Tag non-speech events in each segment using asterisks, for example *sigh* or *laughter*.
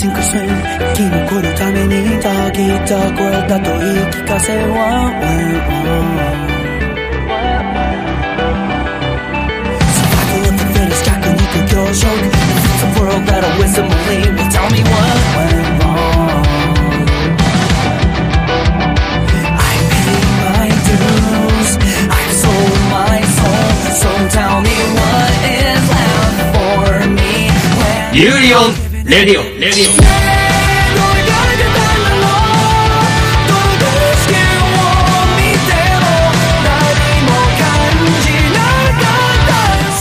sink or swim 生き残るためにたぎった声だと言い聞かせ What went wrong Survival of the fittest 弱肉強食 It's a world that'll wisdom believe Well tell me what went wrong I paid my dues I've sold my soul So tell me what is left for me when le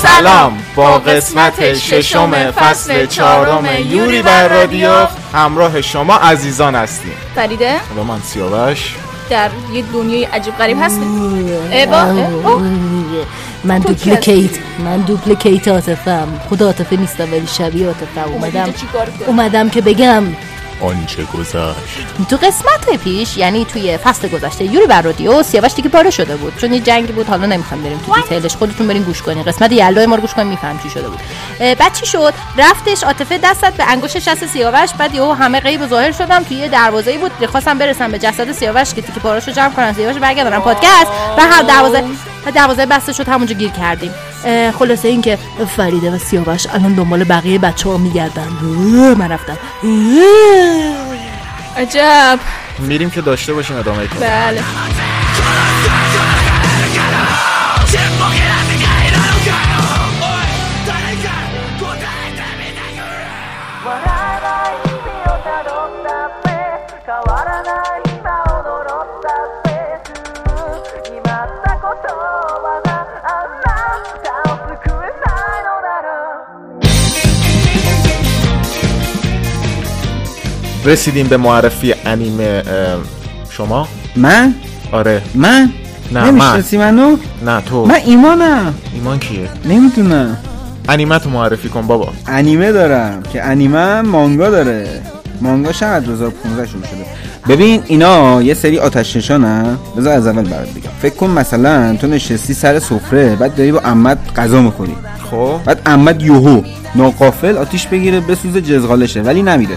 سلام. با قسمت ششم فصل چهارم یوری بر رادیو همراه شما عزیزان هستیم. فریده؟ و من سیاوش. در یه دنیای عجیب غریب هستیم. اوه. من دوپلیکیت. من دوپلیکیت عاطفم. خدا عاطفه نیستم ولی شبیه عاطفم. اومدم. چی کار کنی؟ اومدم که بگم. آنچه گذشت. تو قسمت پیش یعنی توی فصل گذشته یوری بر رادیو سیاوش دیگه پاره شده بود. چون یه جنگی بود حالا نمی‌خوام بریم تو دیتیلش. خودتون برین گوش کنین. قسمت یلدا ما رو گوش کنین میفهم چی شده بود. بعد چی شد؟ رفتش عاطفه دستت به انگشت شست سیاوش. بعد یهو همه غیب و ظاهر شدم. توی یه دروازه‌ای بود. خواستم برسم به جسد سیاوش که تیکه پاراشو جمع کنن. سیاوش برگردونم پادکست. و هر دروازه دروازه بسته شد همونجا گیر کردیم. خلاصه اینکه فریده و سیاوش الان دنبال بقیه بچه ها میگردن من رفتم. عجب. میریم که داشته باشیم ادامه کنیم بله. رسیدیم به معرفی انیمه شما؟ من؟ آره. من؟ نه نمی‌شناسی منو؟ نه تو. من ایمانم. ایمان کیه؟ نمی‌دونم. انیمه تو معرفی کن بابا. انیمه دارم که انیمه مانگا داره. مانگاش هم از 2015 شروع شده. ببین اینا یه سری آتش نشانن بذار از اول برات بگم. فکر کن مثلا تو نشستی سر سفره بعد داری با عمت غذا می‌خوری. خب. بعد عمت یوهو ناقافل آتیش بگیره بسوزه جزغالشه ولی نمیره.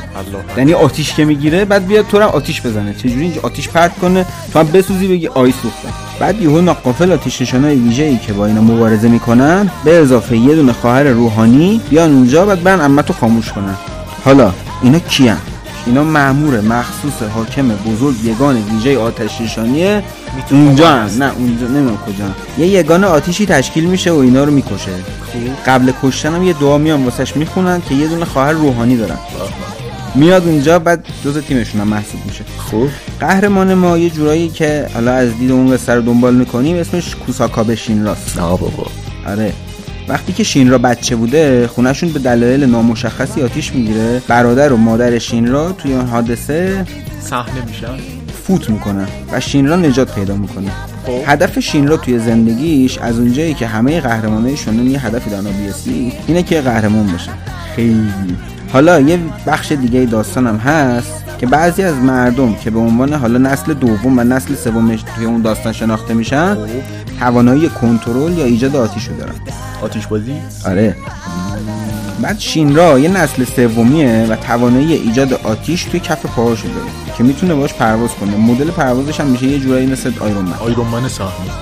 یعنی آتیش که می‌گیره بعد بیاد تو رو هم آتیش بزنه. چجوری اینجا آتیش پرت کنه؟ تو هم بسوزی بگی آی سوختم. بعد یهو ناقافل آتیش نشانای ویژه ای که با اینا مبارزه می‌کنن به اضافه یه دونه خواهر روحانی بیان اونجا بعد برن عمتو خاموش کنن. حالا اینا کیان؟ اینا مأمور مخصوص حاکم بزرگ یگان ویژه آتش نشانیه. اونجا هم. نه اونجا نمی‌دونم کجا هم. یه یگان آتیشی تشکیل میشه و اینا رو می‌کشه. قبل کشتن هم یه دعا میان واسش می‌خونن که یه دونه خواهر روحانی دارن. میاد اونجا بعد جز تیمشون هم محسوب میشه. خوب قهرمان ما یه جورایی که حالا از دید اون قصه رو دنبال می‌کنیم اسمش کوساکابه شینراست نه بابا. آره. وقتی که شینرا بچه بوده خونشون به دلایل نامشخصی آتیش می‌گیره. برادر و مادر شینرا توی اون حادثه صحنه میشن. فوت می‌کنن و شینرا نجات پیدا می‌کنه. هدف شینرا توی زندگیش از اونجایی که همه قهرمانای شونن یه هدفی دارن obviously اینه که قهرمان بشه. خیلی. حالا یه بخش دیگه داستانم هست که بعضی از مردم که به عنوان حالا نسل دوم و نسل سومش توی اون داستان شناخته میشن توانایی کنترل یا ایجاد آتیشو دارن؟ آتیش بازی؟ آره. بعد شینرا یه نسل سومیه و توانایی ایجاد آتیش توی کف پاهاشو داره که می‌تونه باش پرواز کنه. مدل پروازش هم میشه یه جورایی مثل Iron Man. Iron Man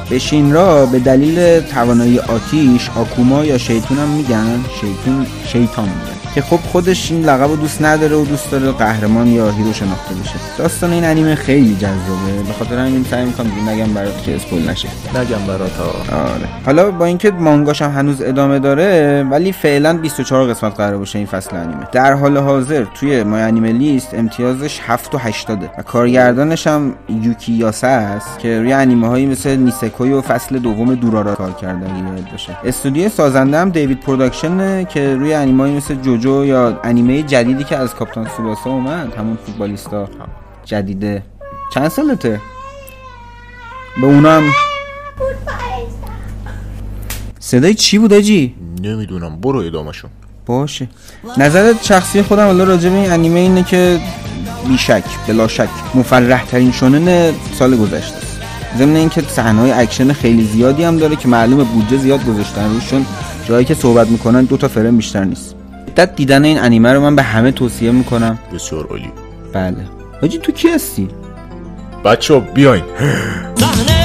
به شینرا به دلیل توانایی آتیش akuma یا شیطون هم میگن. شیطون شیطان میگن. که خب خودش این لقب رو دوست نداره و دوست داره قهرمان یا hero شناخته بشه. داستان این انیمه خیلی جذابه. به خاطر همین سعی می‌کنم دیگه نگم برات که spoil نشه. نگم برات آره. حالا با اینکه مانگاش هم هنوز ادامه داره ولی فعلا 24 قسمت قرار باشه این فصل انیمه. در حال حاضر توی MyAnimeList امتیازش 7 و 80 و کارگردانش هم یوکی یاسه است که روی انیمه هایی مثل نیسکوی و فصل دوم دورارا کار کرده یاد باشه. استودیو سازنده هم David Production که روی انیمه مثل جوجو یا انیمه جدیدی که از کاپتان سوباسا اومد همون فوتبالیستا جدیده. چند سالته؟ به اونم صدای چی بود آجی؟ نمی‌دونم برو ادامشون باشه. نظرت شخصی خودم حالا راجع به این انیمه اینه که بی‌شک بلا شک مفرح ترین شونن سال گذشته. است ضمن اینکه صحنه‌های اکشن خیلی زیادی هم داره که معلومه بودجه زیاد گذاشتن روش چون جایی که صحبت می‌کنن دو تا فرم بیشتر نیست. شدت دیدن این انیمه رو من به همه توصیه می‌کنم. بسیار عالی. بله. حاجی تو کی هستی؟ بچه بیاین. *laughs*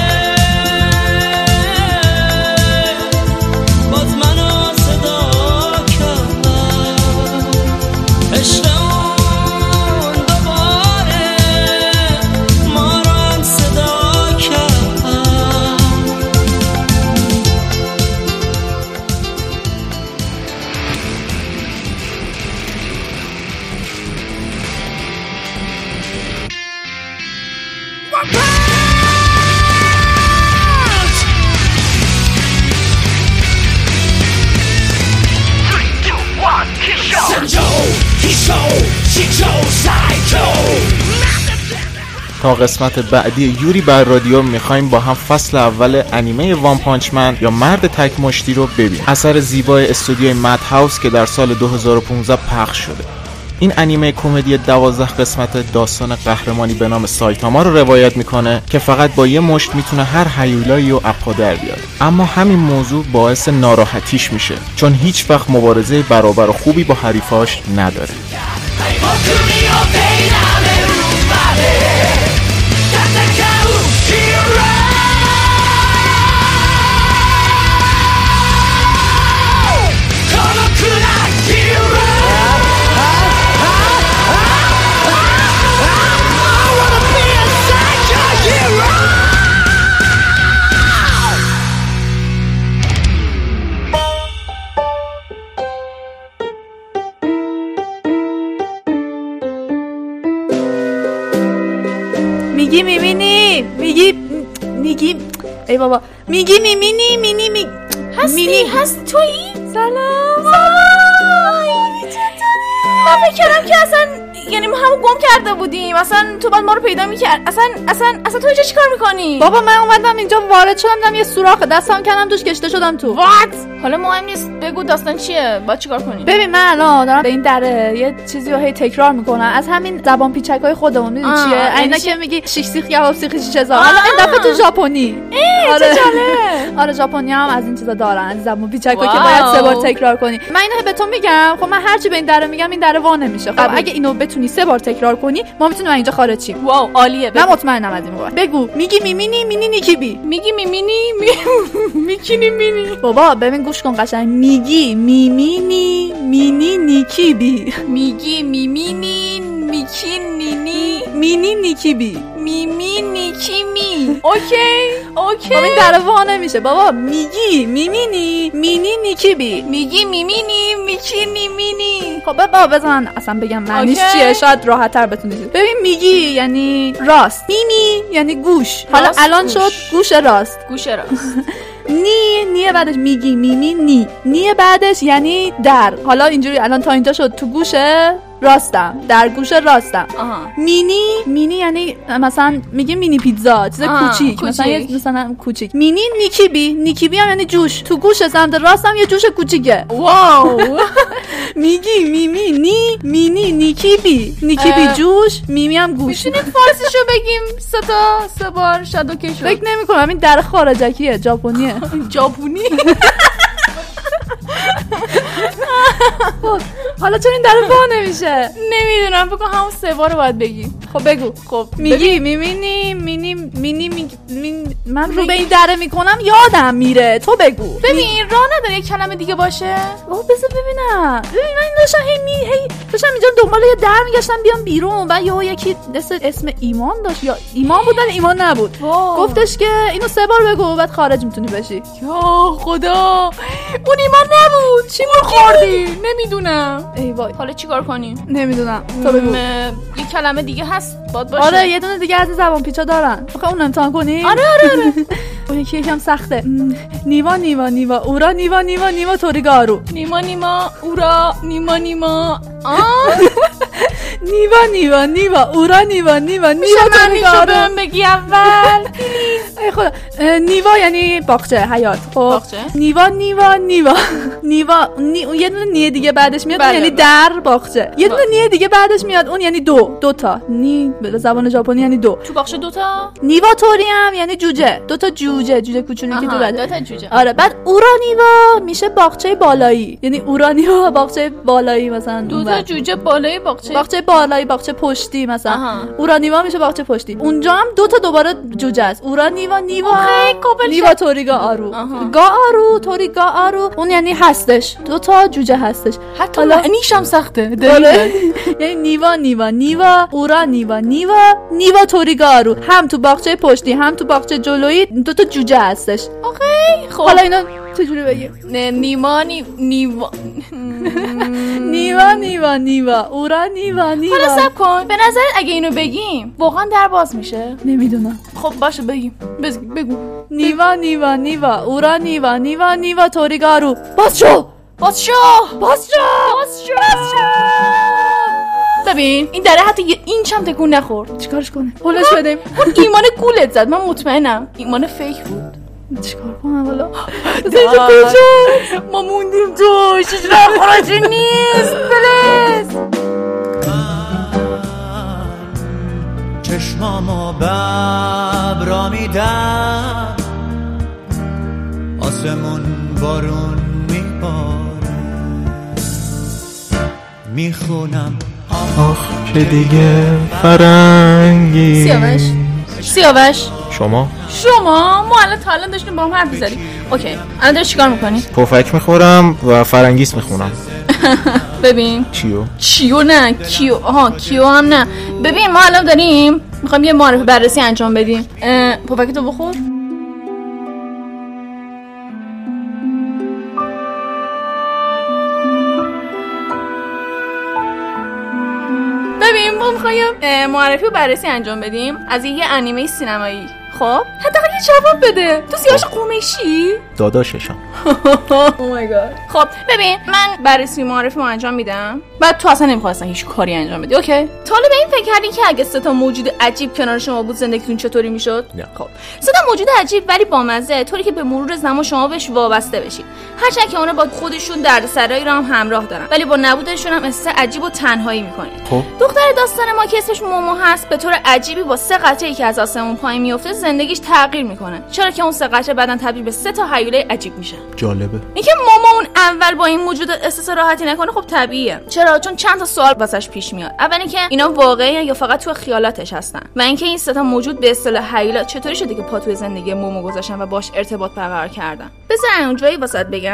تا قسمت بعدی یوری بر رادیو می‌خوایم با هم فصل اول انیمه One Punch Man یا مرد تک مشتی رو ببینیم. اثر زیبای استودیوی Madhouse که در سال 2015 پخش شده. این انیمه کمدی دوازده قسمت داستان قهرمانی به نام سایتاما رو روایت می‌کنه که فقط با یه مشت می‌تونه هر هیولایی و از پا در بیاره. اما همین موضوع باعث ناراحتیش میشه چون هیچ وقت مبارزه برابر و خوبی با حریفاش نداره. بابا. میگی می‌بینی مینی می هستی؟ هست تویی؟ سلام. من فکر کردم که اصلا یعنی ما همو گم کرده بودیم. اصلا تو باید ما رو پیدا می‌کرد. اصلا اصلا اصلا تو اینجا چیکار می‌کنی؟ بابا من اومدم اینجا وارد شدم دیدم یه سوراخ دستم کردم توش کشته شدم تو. وات حالا مهم نیست بگو داستان چیه باید چیکار کنی ببین من الان دارم به این دره یه چیزی رو هی تکرار می‌کنم. از همین زبان پیچک های خودمون می‌دونی چیه؟ اینا؟ که میگی شیش سیخ کباب سیخ شیش هزار. حالا این دفعه تو ژاپنی. آره. آره ژاپنی هم از این چیزا دارن زبان پیچک که. باید سه بار تکرار کنی. من اینو به تو میگم خب من هرچی به این دره میگم این دره وا نمیشه. خب. اگه اینو بتونی سه بار تکرار کنی ما می‌تونیم اینجا خارج شیم. واو عالیه من. مطمئنم از این موقع بگو. میگی میمینی مینی نیکیبی میگی میمینی می... *laughs* می‌کنی مینی بابا ببین گوش کن قشنگ. میگی میمینی مینی نیکیبی میگی میمینی میکینینی مینی نیکیبی میمینی کیمی اوکی. اوکی. خب این دره وا نمیشه. بابا میگی. میمینی مینی نیکیبی میگی میمینی میکینی مینی. خب بابا بزن. اصلا بگم معنیش. چیه؟ شاید راحت تر بتونی. ببین میگی یعنی راست. میمی یعنی گوش. حالا الان. شد گوش راست. گوش راست. *laughs* نی نی بعدش میگی. میمی نی. نی بعدش یعنی در. حالا اینجوری الان تا اینجا شد. تو گوش راستم در گوش راستم. آها. مینی مینی یعنی مثلا میگه مینی پیتزا چیز آه، کوچیک مثلا کوچیک. یه- مثلا کوچیک. مینی نیکیبی نیکیبی هم یعنی جوش. تو گوش سمت راستم یه جوش کوچیکه. واو. *laughs* میگی میمی نی مینی نیکیبی. نیکیبی. جوش میمی هم گوش. می‌تونیم فارسیشو بگیم؟ سه تا سه بار شد اوکی شد فکر نمی کنم این در خارجکیه ژاپنیه. *laughs* جاپونی *laughs* حالا چون این در وا نمیشه. نمی‌دونم کنم همون سه بار رو باید بگیم خب بگو. خب میگی. می‌بینی مینی مینی من رو. به این دره می‌کنم یادم میره. تو بگو. ببین راه نداره یک کلمه دیگه باشه. او بذار ببینم. ببین من داشتم هی می هی داشتم اینجا دنبال یه در میگشتم بیام بیرون. و یهو یکی اسم اسم ایمان داشت. یا ایمان بود ایمان نبود. گفتش که اینو سه بار بگو بعد خارج می‌تونی بشی. یا خدا. اون ایمان نبود. چی بود خوردی. نمی‌دونم. ای وای. حالا چیکار کنیم؟ نمی‌دونم. تو بگو. یه کلمه دیگه هست باد باشه. آره یه دونه دیگه از این زبان پیچا دارن. آخه اون امتحان کنی؟ آره آره آره. *laughs* اون یکی یکم سخته. نیوا نیوا نیوا اورا نیوا نیوا نیوا توریگارو. نیما نیما اورا نیما نیما. آه. *laughs* نیوا نیوا نیوا اورا نیوا نیوا میشه نیوا من نیشو توریگارو بهم بگی اول. ای خدا. نیوا یعنی باغچه حیات. خب؟ نیوا نیوا نیوا. نیوا نی... یه دونه نیه دیگه بعدش میاد بله، یعنی بله. در باغچه. یه دونه نیه دیگه بعدش میاد اون یعنی دو دو تا. نی به زبان ژاپنی یعنی دو. تو باغچه دوتا نیوا توری هم یعنی جوجه. دو تا جوجه جوجه کوچولو که تو دوتا جوجه. آره بعد اورانیوا میشه باغچه بالایی. یعنی اورانیوا باغچه بالایی مثلا. دو اونور. تا جوجه بالای باغچه. باغچه بالایی باغچه پشتی مثلا. آها. اورانیوا میشه باغچه پشتی. اونجا هم دو تا دوباره جوجه است. اورانیوا نیوا نیوا توری گا آرو. آها. گا آرو توری گا آرو. اون یعنی هستش. دو تا جوجه هستش. حتی حالا- معنیش هم سخته. آره. *laughs* یعنی نیوا نیوا نیوا اورا نیوا نیوا نیوا توری گا آرو. هم تو باغچه پشتی هم تو باغچه جلویی دو تا جوجه هستش. آخه خب. حالا اینا چجوری بگیم نه، نیما نی... نیوا نیوا نیوا نیوا اورا نیوا نیوا حالا سب کن به نظرت اگه اینو بگیم واقعا در باز میشه نمی‌دونم خب باشه بگیم بگو نیوا نیوا نیوا اورا نیوا نیوا نیوا توریگارو باز شو باز شو باز شو باز شو ببین این دره حتی یه اینچ هم تکون نخورد چیکارش کنه پولش بدیم اون ایمان گولت زد من مطمئنم ایمان فیک بود چیکار کنم حالا دیگه کجا ما موندیم تو چجورا خراجی نیست پلیز چشمامو ببرا میدم. آسمون بارون میباره می‌خونم. آخ که دیگه فرنگی. سیاوش. سیاوش. شما؟ شما؟ ما الان تا الان داشتیم با هم حرف می‌زدیم. okay. الان داری چیکار می‌کنی؟ پفک می‌خورم و فرنگیس می‌خونم. *laughs* ببین. چیو چیو نه. کیو؟ آها کیو هم نه. ببین ما الان داریم. می‌خوایم یه معرفی بررسی انجام بدیم. پفک تو بخور ببین ما می‌خوایم معرفی و بررسی انجام بدیم. از یه انیمه سینمایی. خب؟ حداقل یه جواب بده. تو سیاوش قومشی؟ داداششم. *laughs* خب ببین من بررسی معرفی انجام میدم. بعد تو اصلا نمی‌خواستن هیچ کاری انجام بدی. اوکی تا حالا به این فکر کردین که اگه سه تا موجود عجیب کنار شما بود زندگیتون چطوری می‌شد؟ نه. خب سه تا موجود عجیب ولی بامزه طوری که به مرور زمان شما بهش وابسته بشید هرچند که اونا با خودشون دردسرایی رو هم همراه دارن. ولی با نبودشون هم عجیب و تنهایی می‌کنید خب. دختر داستان ما که اسمش مومو هست به طور عجیبی با سه قطعه که از آسمون پایین میفته زندگیش تغییر می‌کنه. چرا که اون سه قطعه بعدا تبدیل به سه تا هیوله عجیب میشه جالبه. اینکه ماما اون اول با این موجود احساس راحتی نکنه خب طبیعیه. چرا؟ چون چند تا سوال واسش پیش میاد. اول اینکه اینا واقعی یا فقط تو خیالاتش هستن؟ و اینکه این سه تا موجود به اصطلاح حیولا چطوری شده که پا توی زندگی مومو گذاشتن و باش ارتباط برقرار کردن؟ بذار اونجایی واسط بگم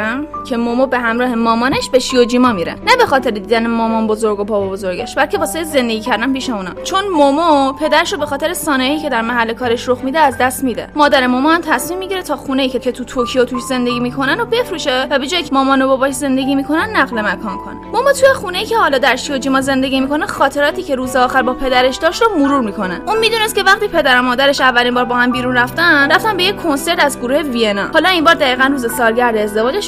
که مومو به همراه مامانش به شیوجیما میره. نه به خاطر دیدن مامان بزرگ و بابا بزرگش بلکه واسه زندگی کردن پیش اونا. چون مومو پدرش رو به خاطر سانحه‌ای که در محل کارش رخ میده از دست میده. مادر مومو هم تصمیم می‌گیره تا خونه که, که تو توکیو توش زندگی می‌کنن و بفروشه و به جای که مامان و باباش زندگی می‌کنن نقل مکان کنه مومو توی خونه که حالا در شیوجیما زندگی می‌کنه خاطراتی که روز آخر با پدرش داشت رو مرور می‌کنه. اون می‌دونست که وقتی پدر و مادرش اولین بار با هم بیرون رفتن رفتن به یه کنسرت از گروه وینا. حالا این بار دقیقا روز سالگرد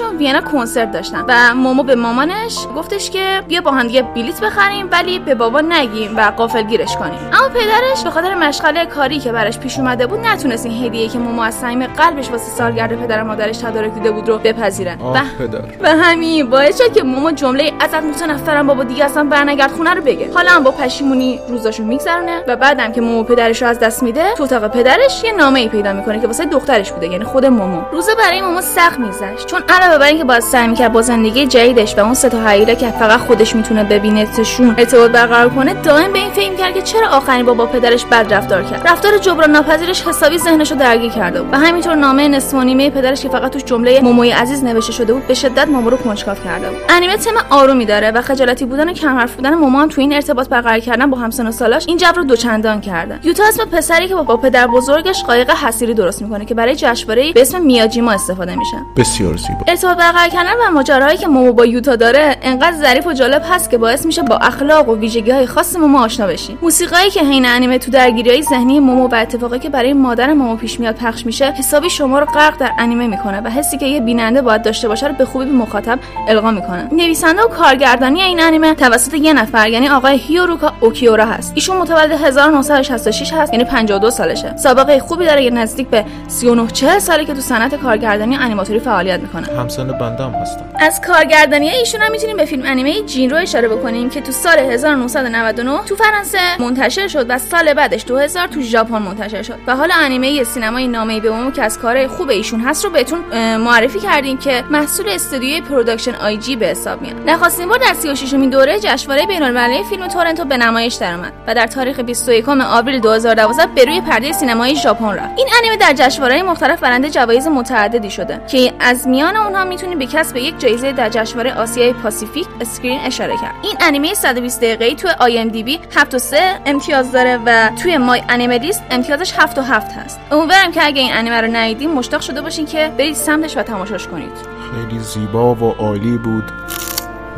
ازدواجشون وینا کنسرت داشتن و مومو به مامانش گفتش که بیا با هم دیگه بلیت بخریم ولی به بابا نگیم و قافلگیرش کنیم. اما پدرش به خاطر مشغله کاری که براش پیش اومده بود نتونست این هدیه که مومو از صمیم قلبش واسه سالگرد پدر و مادرش تدارک دیده بود رو بپذیره. و پدر. و همین باعث شد که مومو جمله ازت متنفرم بابا دیگه اصلا برنگرد خونه رو بگه. حالا هم با پشیمونی روزاشو میگذرونه و بعدم که مومو پدرش رو از دست میده تو اتاق پدرش یه نامه ای پیدا می‌کنه که واسه دخترش بوده یعنی خود مومو روزا برای مومو سخت میگذشت چون علاوه بر اینکه باید سعی می‌کرد با زندگی جدیدش و اون سه تا که فقط خودش می‌تونه ببینتشون ارتباط برقرار کنه دائم به این فکر کرد که چرا آخرین بار با پدرش بد رفتار کرد. رفتار جبران ناپذیرش حسابی ذهنشو درگیر کرده بود. و همینطور نامه نصف نیمه پدرش که فقط توش جمله موموی عزیز نوشته شده بود به شدت مومو رو کنجکاو کرده بود. انیمه تم آرومی داره و خجالتی بودن و کم حرف بودن مومو هم تو این ارتباط برقرار کردن با همسن و سالاش این جو رو دوچندان کرده. یوتا اسم پسری که با پدر بزرگش قایق حسیری درست می‌کنه که برای جشنواره به اسم میاجیما استفاده میشه. بسیار زیبا. ارتباط برقرار کردن و ماجراهایی که مومو با یوتا داره انقدر ظریف و جالب هست که باعث میشه با اخلاق و ویژگی های خاص مومو آشنا بشین موسیقایی که حین انیمه تو درگیری های ذهنی مومو و اتفاقی که برای مادر مومو پیش میاد پخش میشه حسابی شما رو غرق در انیمه می‌کنه و حسی که یه بیننده باید داشته باشه رو به خوبی به مخاطب القا می‌کنه. نویسنده و کارگردانی این انیمه توسط یه نفر یعنی آقای هیوروکا اوکیورا هست. ایشون متولد 1966 هست یعنی 52 سالشه. سابقه خوبی داره یه نزدیک به 39 40 ساله که تو صنعت کارگردانی انیماتوری فعالیت می‌کنه. همسن بنده هم از کارگردانی ایشون هم می‌تونیم به فیلم انیمه جین رو اشاره بکنیم که تو سال 1999 تو فرانسه منتشر شد و سال بعدش 2000 تو ژاپن منتشر شد. و حالا انیمه سینمای نامه‌ای به عموم که از کارهای خوب ایشون هست رو بهتون معرفی کردیم که محصول استودیوی Production I.G به حساب میاد. نخستین بار در 36 مین دوره جشنواره بین‌المللی فیلم تورنتو به نمایش درآمد و در تاریخ 21 آوریل 2012 به روی پرده سینمای ژاپن رفت. این انیمه در جشنواره‌های مختلف برنده جوایز متعددی شده که از میان اونها می‌تونیم به کسب یک جایزه در جشنواره آسیای Pacific Screen اشاره کرد. این انیمه 120 دقیقه‌ای تو IMDb 7 و 3 امتیاز داره و توی مای انیمه لیست امتیازش 7 و 7 هست. امیدوارم که اگه این انیمه رو ندیدین مشتاق شده باشین که برید سمتش و تماشاش کنید. خیلی زیبا و عالی بود.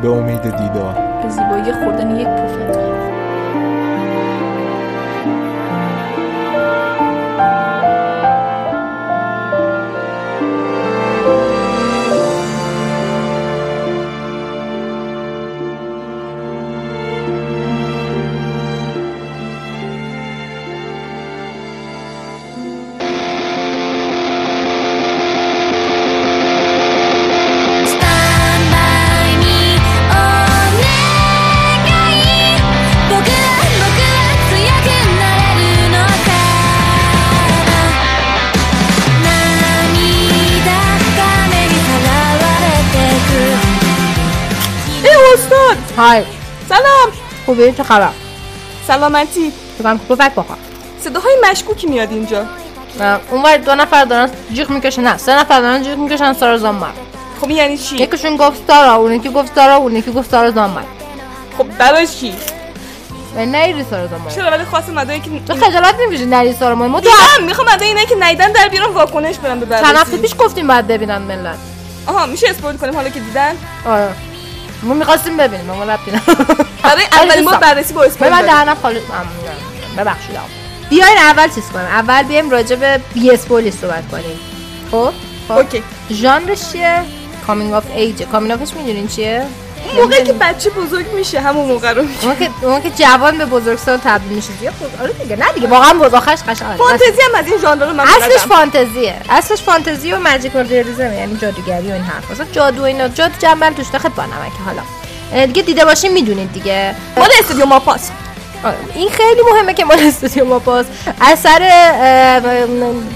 به امید دیدار به زیبایی خوردن یک پوفت. های سلام. خوبی چه خبر؟ سلامتی. بگم پفک بخور صداهای مشکوکی میاد اینجا. اونور دو نفر دارن جیغ می‌کشن. نه سه نفر دارن جیغ می‌کشن سارا زامبر خب یعنی چی؟ یکیشون گفت سارا اون یکی گفت سارا اون یکی گفت سارا زامبر خب براش چی؟ و نیری سارا زامبر چرا ولی خواست مدایی که تو خجالت نمی‌کشی نری سارا ما تو دیدم می‌خوام مدایی اینه که نیدن در بیارم واکنش برم به چند هفته پیش گفتیم باید ببینن ملت. آها میشه spoil کنیم حالا که دیدن؟ آره. ما می‌خواستیم ببینیم ما ربطی. برای اولین بار دوستان. بررسی با spoil من. دهنم ممنونم. ببخشید. بیاین اول چیز کنیم اول بیایم راجع به بی spoil ی صحبت کنیم خب خب okay ژانرش چیه coming of age coming of age می‌دونین چیه موقعی که بچه بزرگ میشه همون موقع رو میشه اون که اون که جوان به بزرگسال تبدیل میشه دیگه خب آره دیگه نه دیگه واقعا بود آخرش قشنگه. فانتزی هم از این ژانر رو من اصلش. فانتزیه. اصلش فانتزی و magical realism یعنی جادوگری و این حرف. مثلا جادو اینا جادو جنبل توش داخل با نمکه. حالا دیگه دیده باشین می‌دونید دیگه. مال استودیو ماپاس. آره، این خیلی مهمه که مال *laughs* استودیو ما پاس اثر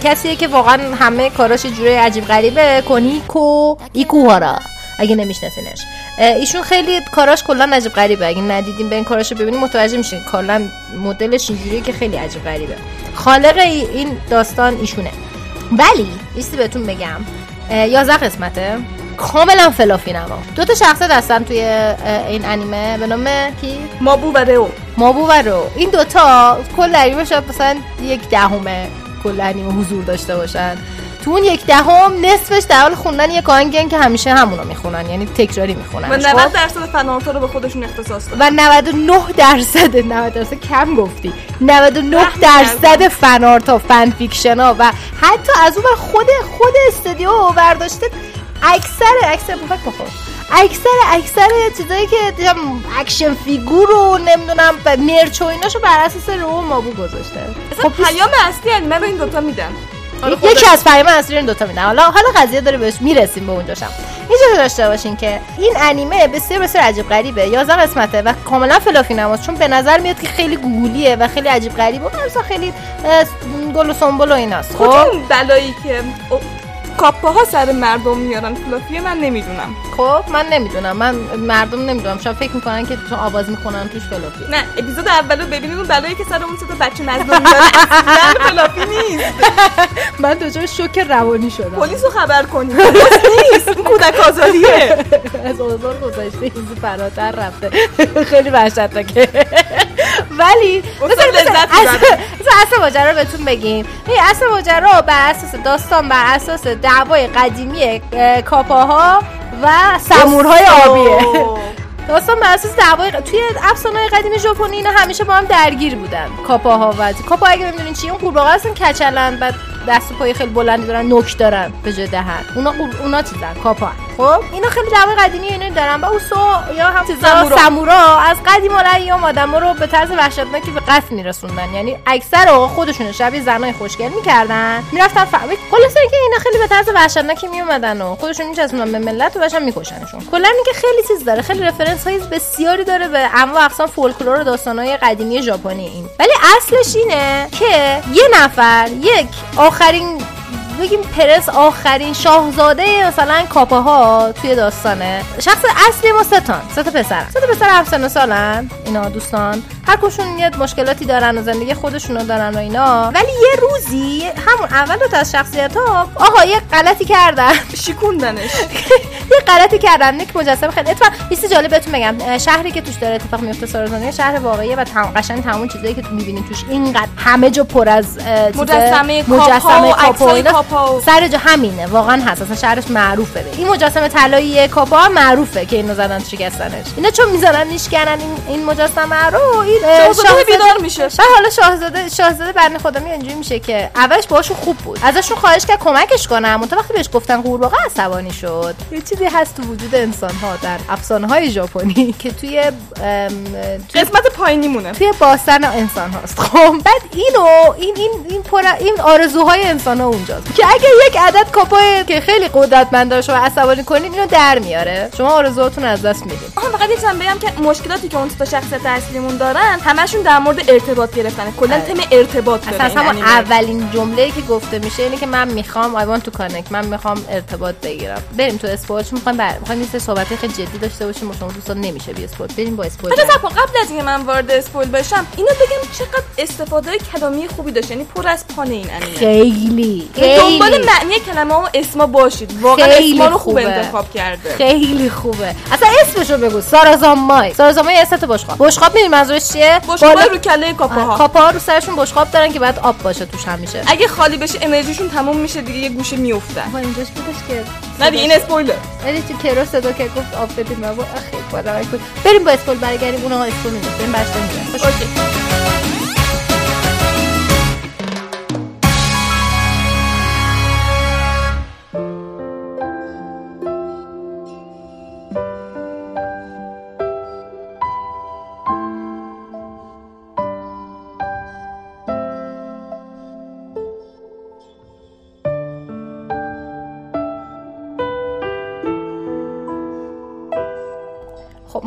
کسیه که واقعا همه کاراش یه جوری عجیب غریبه کنیکو ایکوهارا. اگه نمیشناسینش. ایشون خیلی کاراش کلا عجیب غریبه. اگه ندیدین به این کاراشو ببینید متوجه میشین. کلا مدلش اینجوریه که خیلی عجیب غریبه. خالق ای- این داستان ایشونه. ولی ایستی بهتون بگم 11 قسمته. کاملا fluffy نما. دو تا شخصیت هستن توی این انیمه. به نام کی؟ مابو و رئو. مابو و رو این دوتا کل انیمه شاید مثلا یک دهمه کل انیمه حضور داشته باشن. تو اون یک دهم نصفش در حال خوندن یک آهنگن که همیشه همونو می‌خونن یعنی تکراری می‌خونن و 90 درصد fan art ا رو به خودشون اختصاص دادن. و 99 درصد 90 درصد کم گفتی. 99 رحم درصد fan art ا fan fiction ها و حتی از اون خود خود استودیو برداشته اکثر اکثر پفک بخور. اکثر اکثر چیزایی که action figure رو نمی‌دونم merch و ایناشو بر اساس رو مابو گذاشته. اصلا پیام اصلی انیمه رو این دوتا حالا یکی از پیام اصلی این دوتا میدن حالا حالا قضیه داره بهش می‌رسیم به اونجاشم اینجا داشته باشین که این انیمه بسیار بسیار عجیب غریبه. 11 قسمته و کاملا fluffy چون به نظر میاد که خیلی گوگولیه و خیلی عجیب غریبه و خیلی گل و سنبل و ایناست. خب؟ بلایی که کاپاها سر مردم میارن. فلافیه من نمی‌دونم. خب من نمی‌دونم. من مردم نمی‌دونم. شاید فکر می‌کنن که تو آواز می‌کنن توش فلافی نه اپیزود اولو ببینید اون بلایی که سر اون سه بچه مظلوم میاره اصلا فلافی نیست. *laughs* من دچار شوک روانی شدم. پلیس رو خبر کنید نیست. اون کودک آزاریه. *laughs* از آزار گذاشته ایزی فراتر رفته. *laughs* خیلی وحشتناکه. ولی اصلا ماجرا بهتون بگیم. این اصل ماجرا بر اساس داستان بر اساس دعوای قدیمی اه، کاپاها و سمورهای آبیه. *laughs* داستان بر اساس دعوای توی افسانه‌های قدیمی ژاپنی اینا همیشه با هم درگیر بودن. کاپاها و کاپا اگه ببینین چی اون قورباغه هستن کچلن بعد دست و پای خیلی بلندی دارن نوک دارن به جای دهن. اونا اونا چیزن کاپا. خب؟ اینا خیلی دعوای قدیمی اینا دارن. و اوسو یا هم چیزا سامورا. سمورا از قدیم الایام آدما رو به طرز وحشتناکی به قتل میرسوندن. یعنی اکثر اوقات خودشون شبیه زنای خوشگل می‌کردن. می‌رفتن فهمید خلاصه اینکه اینا خیلی به طرز وحشتناکی میومدن و خودشون میچسبوندن به ملت و داشتن میکشنشون. کلا اینکه خیلی چیز داره. خیلی رفرنس های بسیاری داره به انواع اقسام فولکلور و داستانهای قدیمی ژاپنی این. ولی اصلش اینه که یه نفر یک آخرین بگیم پرس آخرین شاهزاده مثلا کاپاها توی داستانه. شخص اصلی ما سه تان سه تا پسرن. سه تا پسر هفت سن سالن. اینا دوستان. هر کدومشون یه مشکلاتی دارن و زندگی خودشونو دارن و اینا. ولی یه روزی همون اول دو تا از شخصیت ها آقا یه غلطی کردن. *laughs* شیکوندنش *laughs* یه غلطی کردن. یک مجسمه خیلی. اتفاق یه جالب بهتون بگم. شهری که توش داره اتفاق میفته سارزانه شهر واقعیه و تمام قشنگ تمام چیزایی که تو می‌بینید توش اینقدر همه جا پر از مجسمه مجسمه و کاپا و عکسای اینا. کاپا و- سر جا همینه. واقعا اصلا شهرش معروفه به این مجسمه طلایی کاپا معروفه که اینو زدن شکستنش. اینا چون می‌زنن میشکنن این این مجسمه رو این اه، شاهزاده بیدار میشه. بعد حالا شاهزاده شاهزاده بنده خدا اینجوری میشه که اولش باهاشون خوب بود. ازشون خواهش کرد کمکش کنم اون وقتی بهش گفتن قورباغه عصبانی شد. یه چیزی هست تو وجود انسان ها در افسانه های ژاپنی *laughs* که توی قسمت پایینی مونه توی باسن انسان هاست خب بعد اینو این این این پر این آرزوهای انسان ها اونجاست. که اگه یک عدد کاپای که خیلی قدرتمند داره شما عصبانی کنین اینو در میاره. شما آرزوهاتون از دست میدین. آها فقط یه بگم که مشکلاتی که اون تا شخصیت اصلیمون دارن همشون در مورد ارتباط گرفتن کلا تم ارتباط داره. اصلا این همون انیمه. اولین جمله که گفته میشه اینه که من می‌خوام I want to connect من می‌خوام ارتباط بگیرم. بریم تو spoil چون می‌خوایم بر... می‌خوایم یه سری صحبت خیلی جدی داشته باشیم با شما دوستان نمیشه بی spoil. بریم با spoil کن، قبل از اینکه من وارد اسپویل بشم اینو بگم چقدر استفاده کلامی خوبی داشت. یعنی پر از پان این انیمه. خیلی. دنبال معنی کلمه ها و اسما باشید. واقعا اسما رو خوب. انتخاب کرده. خیلی خوبه. اصلا اسمشو بگو. سارازامای. سارازامای اسمت بشقاب. بشقاب می‌دونی منظورش چیه؟ بشقاب رو کله کاپاها. کاپاها رو سرشون بشقاب دارن که بعد آب باشه توش همیشه اگه خالی بشه انرژیشون تموم میشه دیگه یه گوشه میافتن با اینجاش بودش که نه دیگه این اسپویلر. ولی تو کرو صدا که گفت آب بدیم بابا خیلی بالا بریم با اسپول برگردیم اونها اسپول بریم برش اوکی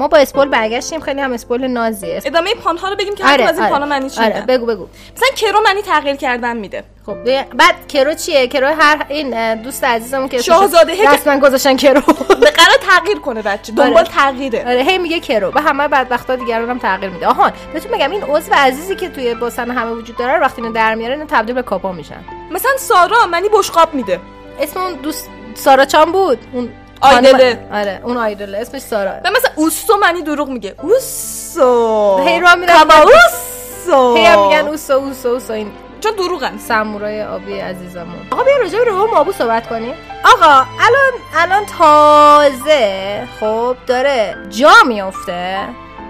ما با اسپول برگشتیم خیلی هم اسپول نازیه. ادامه پانها رو بگیم که آره از این پانا معنی چی آره میدن. بگو بگو. مثلا کرو معنی تغییر کردن میده. خب بیا- بعد کرو چیه؟ کرو هر این دوست عزیزمون که شاهزاده که- رسما گذاشتن کرو. به *laughs* قرار تغییر کنه بچه. دنبال آره. تغییره. آره هی میگه کرو. به همه بدبختا دیگران هم تغییر میده. آهان بهتون بگم این عضو عزیزی که توی باستان همه وجود داره رو وقتی اینو در میاره اینو تبدیل به کاپا میشن. مثلا سارا معنی بشقاب میده. اسم اون دوست سارا چان بود؟ اون آیدله. آره اون آیدله اسمش سارا و مثلا اوسو معنی دروغ میگه اوسو هی راه میرن اوسو هی هم میگن اوسو اوسو اوسو این چون دروغن سمورای آبی عزیزمون آقا بیا راجع به رو مابو صحبت کنیم آقا الان الان تازه خب داره جا میفته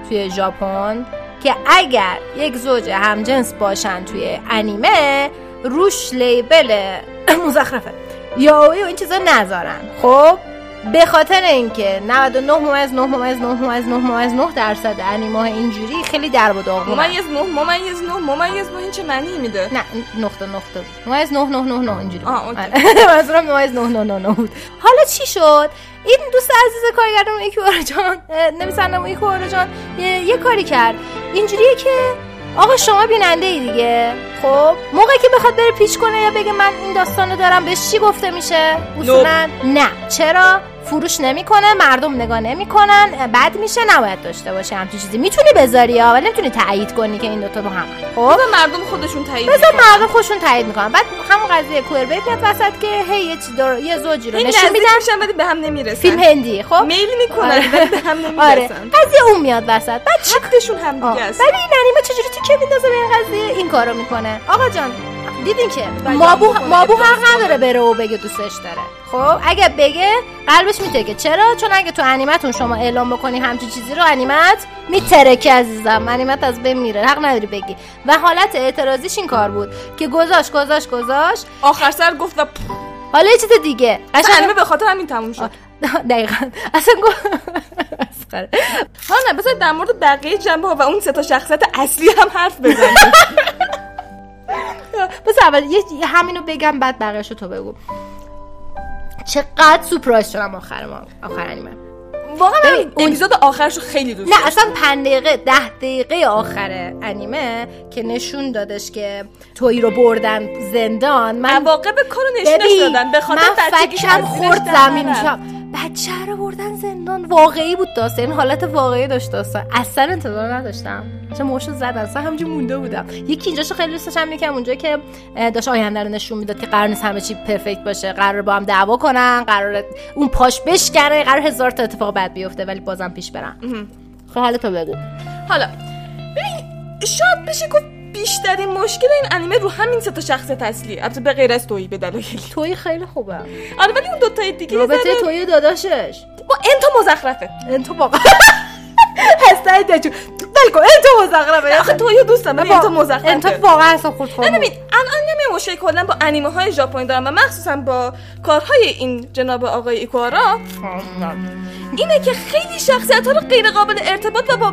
توی ژاپن که اگر یک زوج همجنس باشن توی انیمه روش لیبل مزخرفه یا این چیزا نذارن خب به خاطر اینکه 99 ممیز 9 ممیز 9 ممیز 9 ممیز 9 درصد انیمه اینجوری خیلی در و داغونه ممیز نه ممیز نه ممیز نه این چه معنی میده نه نقطه نقطه ممیز نه نه نه نه اینجوری آه،. اوکی. آره. *laughs* منظورم ممیز نه نه نه نه بود حالا چی شد این دوست عزیز کارگردان ایکوارا جان اه، نویسندم ایکوارا جان یه, یه کاری کرد اینجوریه که آقا شما بیننده ای دیگه؟ خب موقعی که بخواد بره پیچ کنه یا بگه من این داستانو دارم بهش چی گفته میشه؟ اصولا نه. چرا؟ فروش نمی‌کنه مردم نگاه نمی‌کنن بد میشه نباید داشته باشه. همچین چیزی می‌تونی بذاری ها ولی نمی‌تونی تایید کنی که این دوتا رو هم. خب مردم خودشون تایید بذار می‌کنن. مردم خودشون تایید می‌کنن. بعد همون قضیه کوئربیت میاد وسط که هی یه دار... یه زوجی رو نشون میدن. ولی به هم نمی‌رسن. فیلم هندی خب؟ میل می‌کنن آره. به هم *laughs* آره. نمی‌رسن. قضیه اون میاد وسط. بعد چی؟ هم. دیگه است. ولی این انیمه چجوری تیکه میندازه به این قضیه؟ این کارو می‌کنه. آقا جان. دیدین که مابو مابو حق نداره بره و بگه دوستش داره. خب اگه بگه قلبش میترکه چرا؟ چون اگه تو انیمتون شما اعلام بکنی همچی چیزی رو انیمت میترکه عزیزم. انیمت از بین میره. حق نداری بگی. و حالت اعتراضیش این کار بود که گذاشت گذاشت گذاشت. آخر سر گفت و حالا یه چیز دیگه. اصلا انیمه به خاطر همین تموم شد. دقیقا. اصلا گفت نه بذار در مورد بقیه جنبه ها و اون سه تا شخصیت اصلی هم حرف بزنیم. *laughs* بس اول یه همینو بگم بعد بقیهشو تو بگو. چقدر سورپرایز شدم آخر ما آخر انیمه. واقعا من اون- اپیزود آخرش رو خیلی دوست نه اصلا پنج دقیقه ده دقیقه آخر انیمه که نشون دادش که توی رو بردن زندان من عواقب کارو نشونش دادن به خاطر من بچگیش فکرم از زیرش خورد زمین نرفت. بچه رو بردن زندان. واقعی بود داستان. این حالت واقعی داشت داستان. اصلا انتظار نداشتم. چه موشو زدن اصلا همینجور مونده بودم. یکی اینجاشو خیلی دوست داشتم. یکم اونجا که داشت آینده رو نشون می‌داد که قرار نیست همه چی پرفکت باشه. قرار با هم دعوا کنن. قرار اون پاش بشکنه. قرار هزار تا اتفاق بد بیفته. ولی بازم پیش برن خب حالا تو بگو. حالا ببین شاید بشه گفت بیشترین مشکل این انیمه رو همین سه تا شخصیت اصلی. البته به غیر از تویی به دلایلی توی خیلی خوبه. آره ولی اون دو تای دیگه رابطه توی داداشش. با انتا مزخرفه. انتو واقعا. هسته دچو ول کن انتو مزخرفه. آخه تویو دوستم ولی انتا مزخرفه. انتو واقعا اصلا خود نه ببین الان یه مشکل کلا با انیمه های ژاپنی دارم و مخصوصا با کارهای این جناب آقای ایکوارا. اینه که خیلی شخصیت ها رو غیر قابل ارتباط و با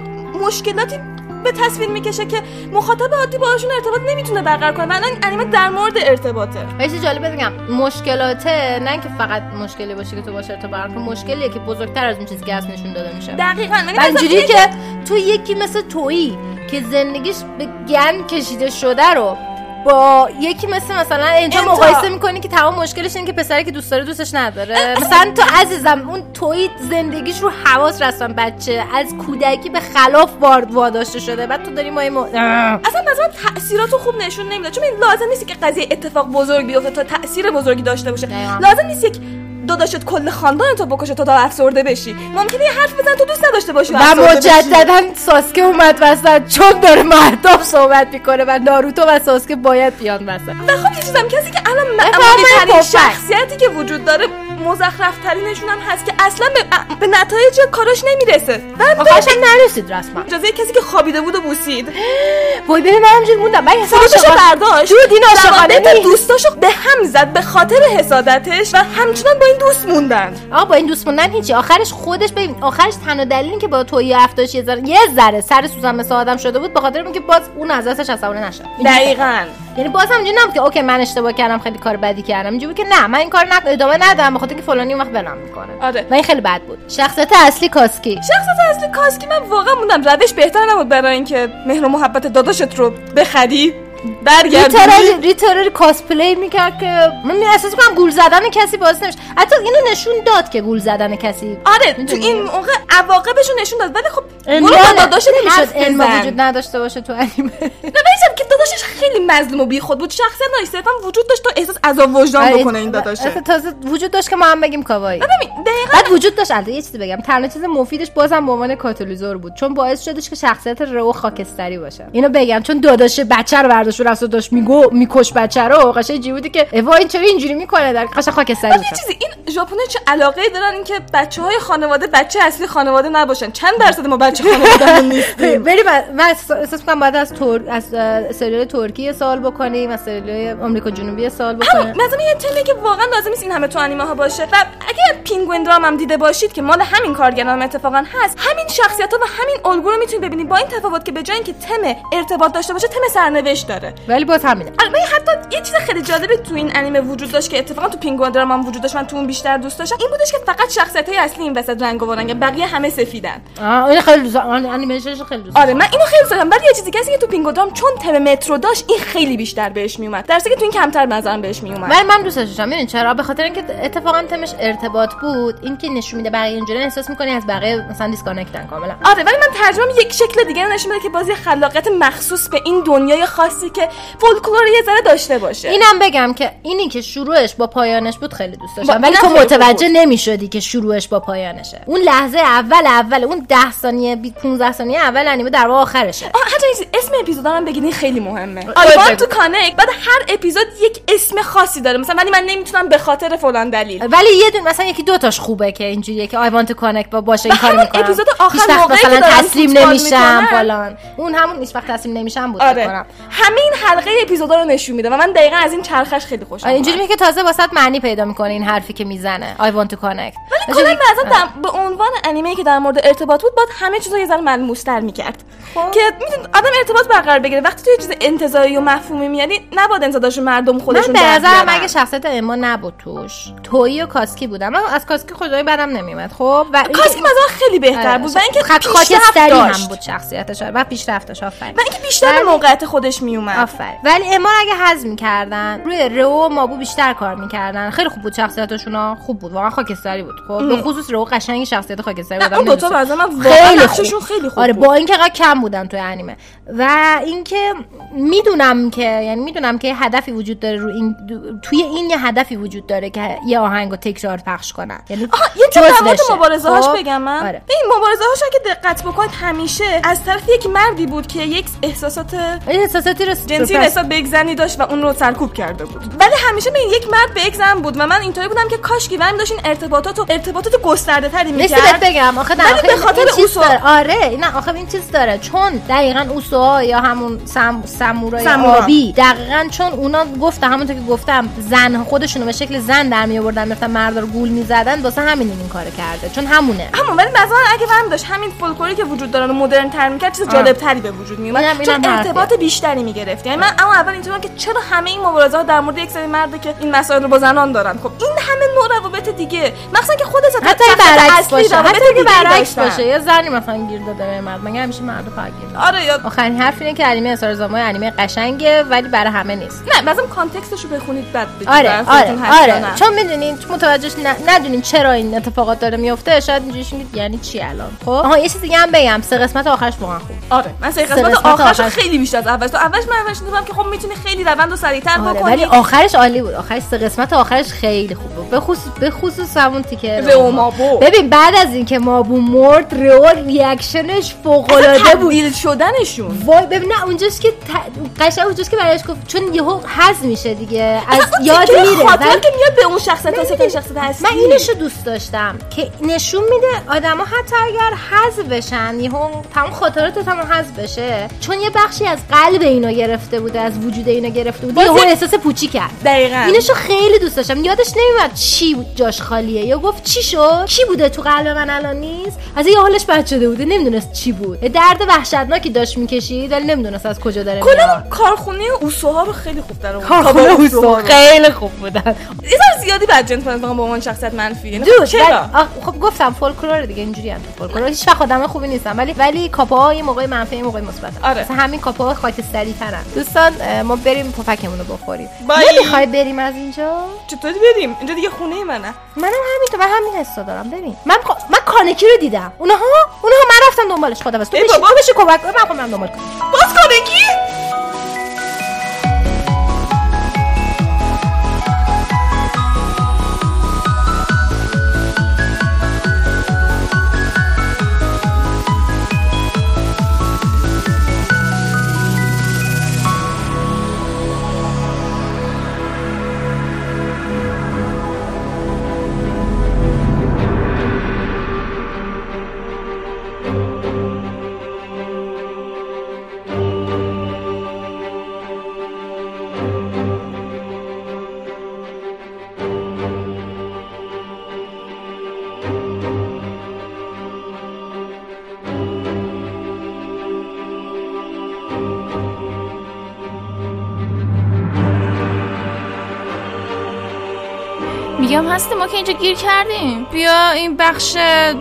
مشکلاتی به تصویر می‌کشه که مخاطب عادی باهاشون ارتباط نمی‌تونه برقرار کنه. و الان این انیمه در مورد ارتباطه. یه چیز جالب بگم مشکلاته نه که فقط مشکلی باشه که تو باشه ارتباط برقرار کنی مشکلیه که بزرگتر از اون چیزی که هست نشون داده میشه. دقیقاً. یعنی اینجوری که تو یکی مثل تویی که زندگیش به گن کشیده شده رو با یکی مثل مثلا اینجا. مقایسه می‌کنی که تمام مشکلش اینه که پسری که دوست داره دوستش نداره. مثلا تو عزیزم اون توی زندگیش رو حواس رسن بچه. از کودکی به خلاف وارد واداشته شده. بعد تو داری ما م... اصلا مثلا تاثیرات رو خوب نشون نمیده. چون لازم نیست که قضیه اتفاق بزرگ بیفته تا تاثیر بزرگی داشته باشه. لازم نیست یک داداشت کل خاندان تو بکشه تا تا افسرده بشی ممکنه یه حرف بزن تو دوست نداشته باشی و. مجددا ساسکه اومد وسط چون داره مهداب صحبت می‌کنه و ناروتو و ساسکه باید بیان وسط و خب یه چیزم کسی که الان معمولی. شخصیتی که وجود داره مزخرف ترینشون هم هست که اصلا به, به نتایج کاراش نمی‌رسه. و آخرش هم نرسید رسما. اجازه کسی که خوابیده بود و بوسید. *gasps* وای ببین من همینجوری موندم. من اصلا عاشقانه- برداشت. دود این عاشقانه. دوستاشو به هم زد به خاطر حسادتش و همچنان با این دوست موندن. آقا با این دوست موندن هیچی. آخرش خودش ببین آخرش تنها دلیل این که با توی رفتارش یه ذره یه ذره سر سوزن مثل آدم شده بود به خاطر اینکه باز اون از دستش عصبانی نشد. دقیقاً. یعنی باز هم اینجوری نبود که اوکی من اشتباه کردم خیلی کار بدی کردم. اینجوری بود که نه من این کار نک ادامه ندم به اینکه فلانی اون وقت می‌کنه. آره. و این خیلی بد بود. شخصیت اصلی کازوکی. شخصیت اصلی کازوکی من واقعا موندم. روش بهتر نبود برای اینکه مهر و محبت داداشت رو بخری. برگردونی. literally literally cosplay می‌کرد که من احساس کنم گول زدن کسی باعث نمیشه. حتی اینو نشون داد که گول زدن کسی. آره تو؟ این موقع عواقبش نشون داد. ولی خب با داداش نمی‌شد علم بزن. وجود نداشته باشه تو انیمه. نه که داداشش خیلی مظلوم و بیخود بود. شخصیت نداشت صرفا وجود داشت تا احساس عذاب وجدان آره، بکنه این داداشه. تازه وجود داشت که ما هم بگیم کاوایی. بعد وجود داشت البته یه چیزی بگم. تنها چیز مفیدش بازم به عنوان کاتالیزور بود. چون باعث شدش که شخصیت رو خاکستری باشه. اینو بگم چون داداش بچه رو برداشت و رفت و داشت میگو میکش بچه رو قشنگ جی بودی که اوا این چرا اینجوری می‌کنه؟ در قشنگ خاکستری یه چیزی ژاپنی چه علاقه دارن اینکه بچه های خانواده بچه اصلی خانواده نباشن؟ چند درصد ما بچه خانواده نیستیم؟ *laughs* بریم من احساس می‌کنم باید از تور از سریال ترکی یه سوال بکنیم از سریال آمریکا جنوبی همون بکنیم. مثلا یه تمی که واقعا لازم نیست این همه تو انیمه ها باشه. و اگه Penguindrum هم دیده باشید که مال همین کارگردان اتفاقا هست همین شخصیت ها و همین الگو رو می‌تونید ببینید. با این تفاوت که به جای اینکه تم ارتباط داشته باشه تم سرنوشت داره. ولی باز همینه. البته حتی یه چیز خیلی جالبی تو این انیمه وجود داشت که اتفاقا تو Penguindrum هم وجود داشت. من تو اون بیشتر دوست داشتم. این بودش که فقط شخصیت های اصلی این وسط رنگ و رنگ بقیه همه سفیدن. این خیلی دوست انیمیشنش خیلی دوست آره من اینو خیلی دوست دارم. ولی یه چیزی کسی که تو Penguindrum چون تم مترو داشت این خیلی بیشتر بهش میومد. درسته که تو این کمتر نظرم بهش میومد. ولی من دوست داشتم. ببین چرا؟ به خاطر اینکه اتفاقا تمش ارتباط بود این که نشون میده بقیه اینجوری احساس می‌کنی از بقیه مثلا دیسکانکتن کاملا. آره ولی من ترجمه یک شکل دیگه نشون میده که بازی خلاقیت مخصوص به این دنیای خاصی که فولکلور یه ذره داشته باشه. اینم بگم که اینی که شروعش با پایانش بود خیلی دوست داشتم. ولی تو خوب متوجه بود. نمی‌شدی که شروعش با پایانشه. اون لحظه اول اول اون 10 ثانیه 15 ثانیه اول انیمه در واقع آخرشه. حتی اسم اپیزودا هم بگید این خیلی مهمه. want بگو. to connect بعد هر اپیزود یک اسم خاصی داره. مثلا ولی من نمی‌تونم به خاطر فلان دلیل. ولی یه دونه مثلا یکی دو تاش خوبه که اینجوریه که I want to connect but باشه این کارو می‌کنم. اپیزود آخر موقعی که مثلا تسلیم نمیشم. فلان. اون همون هیچ وقت تسلیم نمیشم بود آره. همین حلقه اپیزودا رو نشون میده و من دقیقا از این چرخش خیلی خوشم آره اینجوری که تازه واست معنی پیدا می‌کنه این حرفی که می‌زنه. I want to connect. ولی کلا بعضا به عنوان انیمه که در مورد ارتباط بود باید همه چیز رو یه ذره ملموس‌تر می‌کرد. که میدون آدم ارتباط برقرار بگیره. وقتی تو یه چیز انتزاعی و مفهومی میاری نباید انتظارش مردم من خودشون به در نظرم. اگه شخصیت اما نبود توش تویی و کاسکی بودم. من از کاسکی خدای بدم نمیومد خب؟ و کاسکی مثلا خیلی بهتر بود و اینکه خط خاکستری. هم بود شخصیتش آره، و پیشرفتش آفرین. و اینکه بیشتر به موقعیت خودش میومد آفرین. ولی اما اگه حذف می‌کردن روی رو مابو بیشتر کار می‌کردن. خیلی خوب بود شخصیتشون خوب بود واقعا خاکستری بود خب به خصوص رو قشنگ شخصیت خاکستری بود اون من واقعا خیلی خوب. خیلی خوب آره. با اینکه کم بودن توی انیمه و اینکه می‌دونم که یعنی می‌دونم که هدفی وجود داره رو این توی این یه هدفی وجود داره که یه آهنگ رو تکرار پخش کنن یعنی یه چیز. مبارزه هاش خب؟ بگم من آره. این مبارزه هاش که دقت بکنید همیشه از طرف یک مردی بود که یک احساسات احساساتی رو جنسی نسبت به یک زنی داشت و اون رو سرکوب کرده بود ولی همیشه به یک مرد به یک زن بود و من اینطوری بودم که کاش که داشت این ارتباطات و ارتباطات گسترده تری می‌کرد. بگم. آخه نه آخه به خاطر این چیز اوسو- داره. آره نه آخه این چیز داره. چون دقیقا اوسوها یا همون سم... سمورای سمورا. آبی دقیقا چون اونا گفته همونطور که گفتم زن خودشونو به شکل زن در می آوردن میفتن مردا رو گول می‌زدن واسه همین این کارو کرده. چون همونه. همون ولی مثلا اگه هم داشت همین فولکلوری که وجود داره مدرن تر می‌کرد چیز جالب تری به وجود میومد اینم- چون. ارتباط بیشتری می‌گرفت. یعنی من اما اول اینطوری که چرا همه این مبارزه ها در مورد یک سری مرده که این مسائل رو با زنان دارن؟ خب این همه نوع روابط دیگه. مثلا که خودت حتی برعکس باشه. حتی دیگه‌ای برعکس. باشه. یه زنی مثلا گیر داده به مرد. مگه همیشه مرد فقط گیر؟ آره یا آخرین حرف اینه که انیمه اثار زامای انیمه قشنگه ولی برای همه نیست. نه مثلا کانتکستش رو بخونید بعد بگید آره آره آره. چون می‌دونین متوجهش ندونین چرا این اتفاقات داره میفته شاید اینجوری شید یعنی چی الان؟ خب؟ آها یه چیز دیگه هم بگم. سه قسمت آخرش واقعا خوب. آره من سه قسمت آخرش. خیلی بیشتر از اولش. تو اولش من اولش دیدم که خب می‌تونی خیلی روند و سریعتر آره بکنی. ولی آخرش عالی بود. آخرش سه قسمت آخرش خیلی خوب بود. خصوص به خصوص همون تیکه رئو مابو. ببین بعد از اینکه مابو مرد رئو ریاکشنش فوق العاده بود. تبدیل شدنشون. وای ببین نه اونجاست که ت... قشنگ اونجاست که برایش گفت چون یهو حز میشه دیگه. از یاد میره. خاطر ولی- که میاد به اون شخصیت من ستای می‌دونی، شخصیت هستی. من اینشو دوست داشتم که نشون میده آدما حتی اگر حذف بشن یهو تمام خاطرات تمام حذف بشه چون یه بخشی از قلب اینو گرفته بوده از وجود اینو گرفته بوده یهو احساس پوچی کرد. دقیقاً. اینشو خیلی دوست داشتم. یادش نمیاد چی بود جاش خالیه؟ یا گفت چی شد؟ کی بوده تو قلب من الان نیست؟ از یه حالش بد شده بوده نمی‌دونست چی بود. درد وحشتناکی داشت می‌کشید ولی نمی‌دونست از کجا داره کلا کارخونه اوسوها رو خیلی خوب در آورد. کارخونه اوسو اوسوها. خیلی خوب بودن. یه زیادی بد جنس به عنوان شخصیت منفی. یعنی خب چرا؟ خب گفتم فولکلور دیگه اینجوری هم. فولکلور هیچ وقت آدم خوبی نیستن ولی ولی کاپاها یه موقع منفی موقع مثبت. آره. مثلا همین کاپاها خاکستری ترن دوستان ما بریم پفکمون رو بخوریم. نمی‌خوای بریم از اینجا؟ چطوری بریم؟ اینجا دیگه خونه منه. منم همینطور من همین حسا دارم. ببین من خ- من کانکی رو دیدم. اونها اونها من رفتم دنبالش خدا بس تو بشی بابا. تو بشی کمک من خودم دنبال کنم باز کنگی هستی ما که اینجا گیر کردیم. بیا این بخش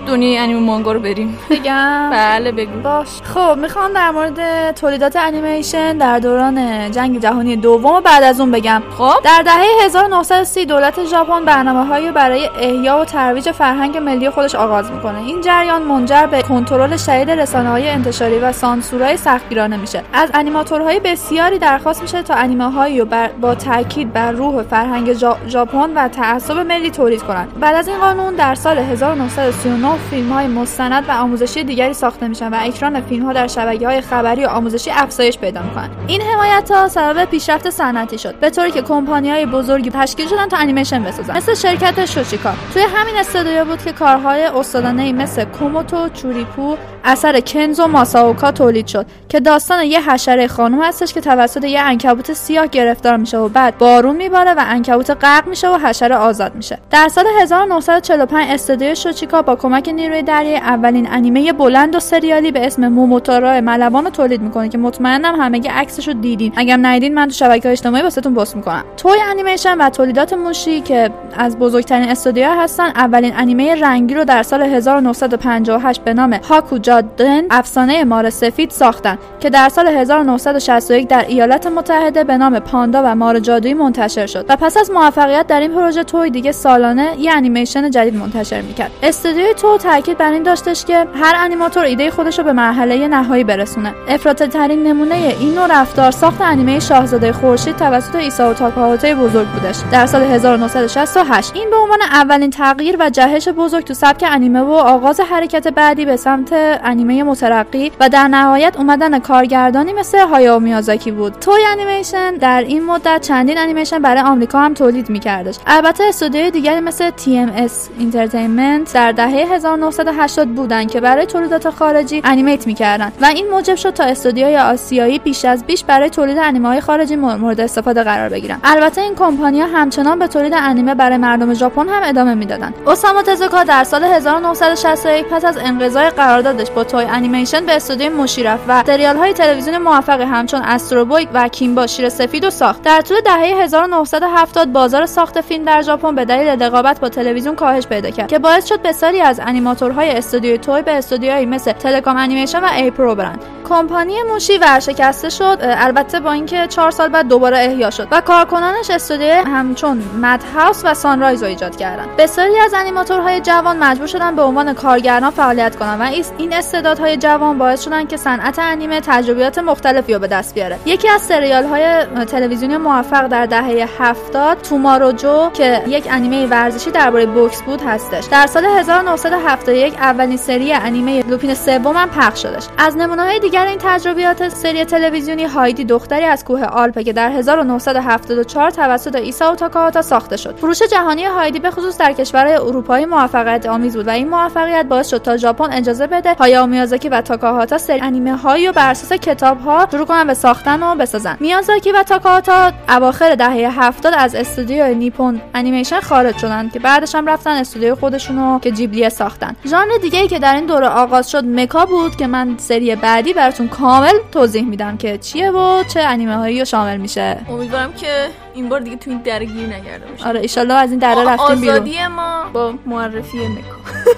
دنیای انیمه مانگا رو بریم. بگم؟ *laughs* بله بگو. باش. خب می‌خوام در مورد تولیدات انیمیشن در دوران جنگ جهانی دوم و بعد از اون بگم. خب. در دهه 1930 دولت ژاپن برنامه برای احیا و ترویج فرهنگ ملی خودش آغاز می‌کنه. این جریان منجر به کنترل شدید رسانه های انتشاری و سانسورهای سختگیرانه میشه. از انیماتورهای بسیاری درخواست میشه تا انیمه هایی رو با تاکید بر روح فرهنگ ژا- ژاپن و تعصب ملی تولید کنند بعد از این قانون در سال 1939 فیلم های مستند و آموزشی دیگری ساخته میشن و اکران فیلم ها در شبکه های خبری و آموزشی افزایش پیدا می‌کنن. این حمایت ها سبب پیشرفت صنعتی شد به طوری که کمپانی های بزرگی تشکیل شدن تا انیمیشن بسازن. مثل شرکت شوچیکا توی همین استودیو بود که کارهای استادانه مثل کوموتو چوریپو اثر کنزو ماساوکا تولید شد که داستان یه حشره خانم هستش که توسط یه عنکبوت سیاه گرفتار میشه و بعد بارون میباره و عنکبوت غرق میشه و حشره آزاد میشه. در سال 1945 استودیو شوچیکا با کمک نیروی دریایی اولین انیمه بلند و سریالی به اسم موموتورا ملوان رو تولید می‌کنه که مطمئنم همگی عکسش رو دیدین. اگر ندیدین من تو شبکه اجتماعی واسهتون پست می‌کنم. توی انیمیشن و تولیدات موشی که از بزرگترین استودیوها هستن اولین انیمه رنگی رو در سال 1958 به نام هاکو جادن افسانه مار سفید ساختن که در سال 1961 در ایالات متحده به نام پاندا و مار جادویی منتشر شد. و پس از موفقیت در این پروژه توی دیگه سالانه یه انیمیشن جدید منتشر می‌کرد. استودیوی تو تاکید بر این داشتش که هر انیماتور ایده خودش رو به مرحله نهایی برسونه. افراطی ترین نمونه این نوع رفتار ساخت انیمه شاهزاده خورشید توسط ایساو تاکاهاتا بزرگ بودش. در سال 1968 این به عنوان اولین تغییر و جهش بزرگ تو سبک انیمه و آغاز حرکت بعدی به سمت انیمه مترقی و در نهایت اومدن کارگردانی مثل هایاو میازاکی بود. توی انیمیشن در این مدت چندین انیمیشن برای آمریکا هم تولید میکردش. البته استودیوی دیگری مثل TMS Entertainment در دهه 1980 بودن که برای تولیدات خارجی انیمیت می‌کردن. و این موجب شد تا استودیوهای آسیایی بیش از بیش برای تولید انیمه های خارجی مورد استفاده قرار بگیرن. البته این کمپانی ها همچنان به تولید انیمه برای مردم ژاپن هم ادامه می‌دادن. اوساما تزوکا در سال 1961 پس از انقضای قراردادش با توی انیمیشن به استودیوی موشی رفت و سریال های تلویزیونی موفقی همچون Astro Boy و کیمبا شیر سفید و ساخت. در طول دهه 1970 بازار ساخت فیلم در ژاپن به دلیل رقابت با تلویزیون کاهش پیدا کرد که باعث شد بسیاری از انیماتورهای استودیوی توی به استودیوهایی مثل تلکام انیمیشن و A Pro برند. کمپانی موشی ورشکسته شد البته با اینکه چهار سال بعد دوباره احیا شد و کارکنانش استودیو همچون Madhouse و Sunrise رو ایجاد کردن. بسیاری از انیماتورهای جوان مجبور شدن به عنوان کارگردان فعالیت کنن و این استعدادهای جوان باعث شدن که صنعت انیمه تجربیات مختلفی رو به دست بیاره. یکی از سریال های تلویزیونی موفق در دهه 70 تومارو جو که یک انیمه ورزشی درباره بوکس بود هستش. در سال 1971 اولین سری انیمه لوپین سوم هم پخش شدش. از نمونه های دیگر این تجربیات سری تلویزیونی هایدی دختری از کوه آلپه که در 1974 توسط ایسا تاکاهاتا ساخته شد. فروش جهانی هایدی به خصوص در کشورهای اروپایی موفقیت آمیز بود و این موفقیت باعث شد تا ژاپن اجازه بده هایاو میازاکی و تاکاهاتا سری انیمه هایی رو بر اساس کتاب ها شروع کنن به ساختن و بسازن. میازاکی و تاکاهاتا اواخر دهه 70 از استودیو نیپون انیمیشن خارج شدن که بعدش هم رفتن استودیو خودشونو که جیبلیه ساختن. ژانر دیگه ای که در این دوره آغاز شد مکا بود که من سری بعدی براتون کامل توضیح میدم که چیه و چه انیمه هایی رو شامل میشه. امیدوارم که این بار دیگه تو این در گیر نگرده باشیم آره ایشالله از این دره رفتیم بیرون. آزادی ما با معرفی مکا.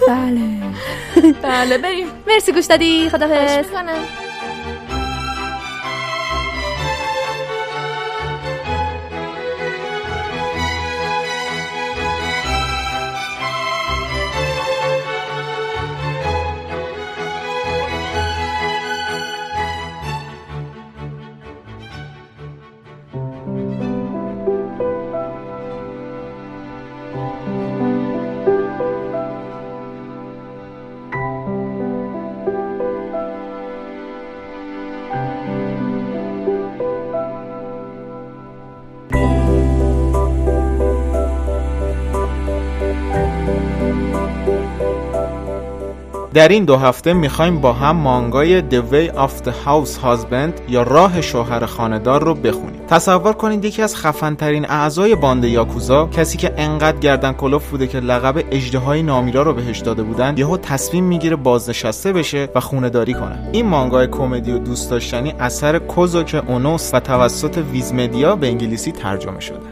بله. *laughs* بله بریم. مرسی گوش دادی. خدافظ در این دو هفته می‌خوایم با هم مانگای The Way of the House Husband یا راه شوهر خاندار رو بخونیم. تصور کنید یکی از خفنترین اعضای باند یاکوزا کسی که انقدر گردن کلوف بوده که لقب اژدهای نامیرا رو بهش داده بودن یهو تصمیم می‌گیره بازنشسته بشه و خونه داری کنه. این مانگای کمدی و دوست داشتنی اثر کوزوک اونوس و توسط ویزمدیا به انگلیسی ترجمه شده.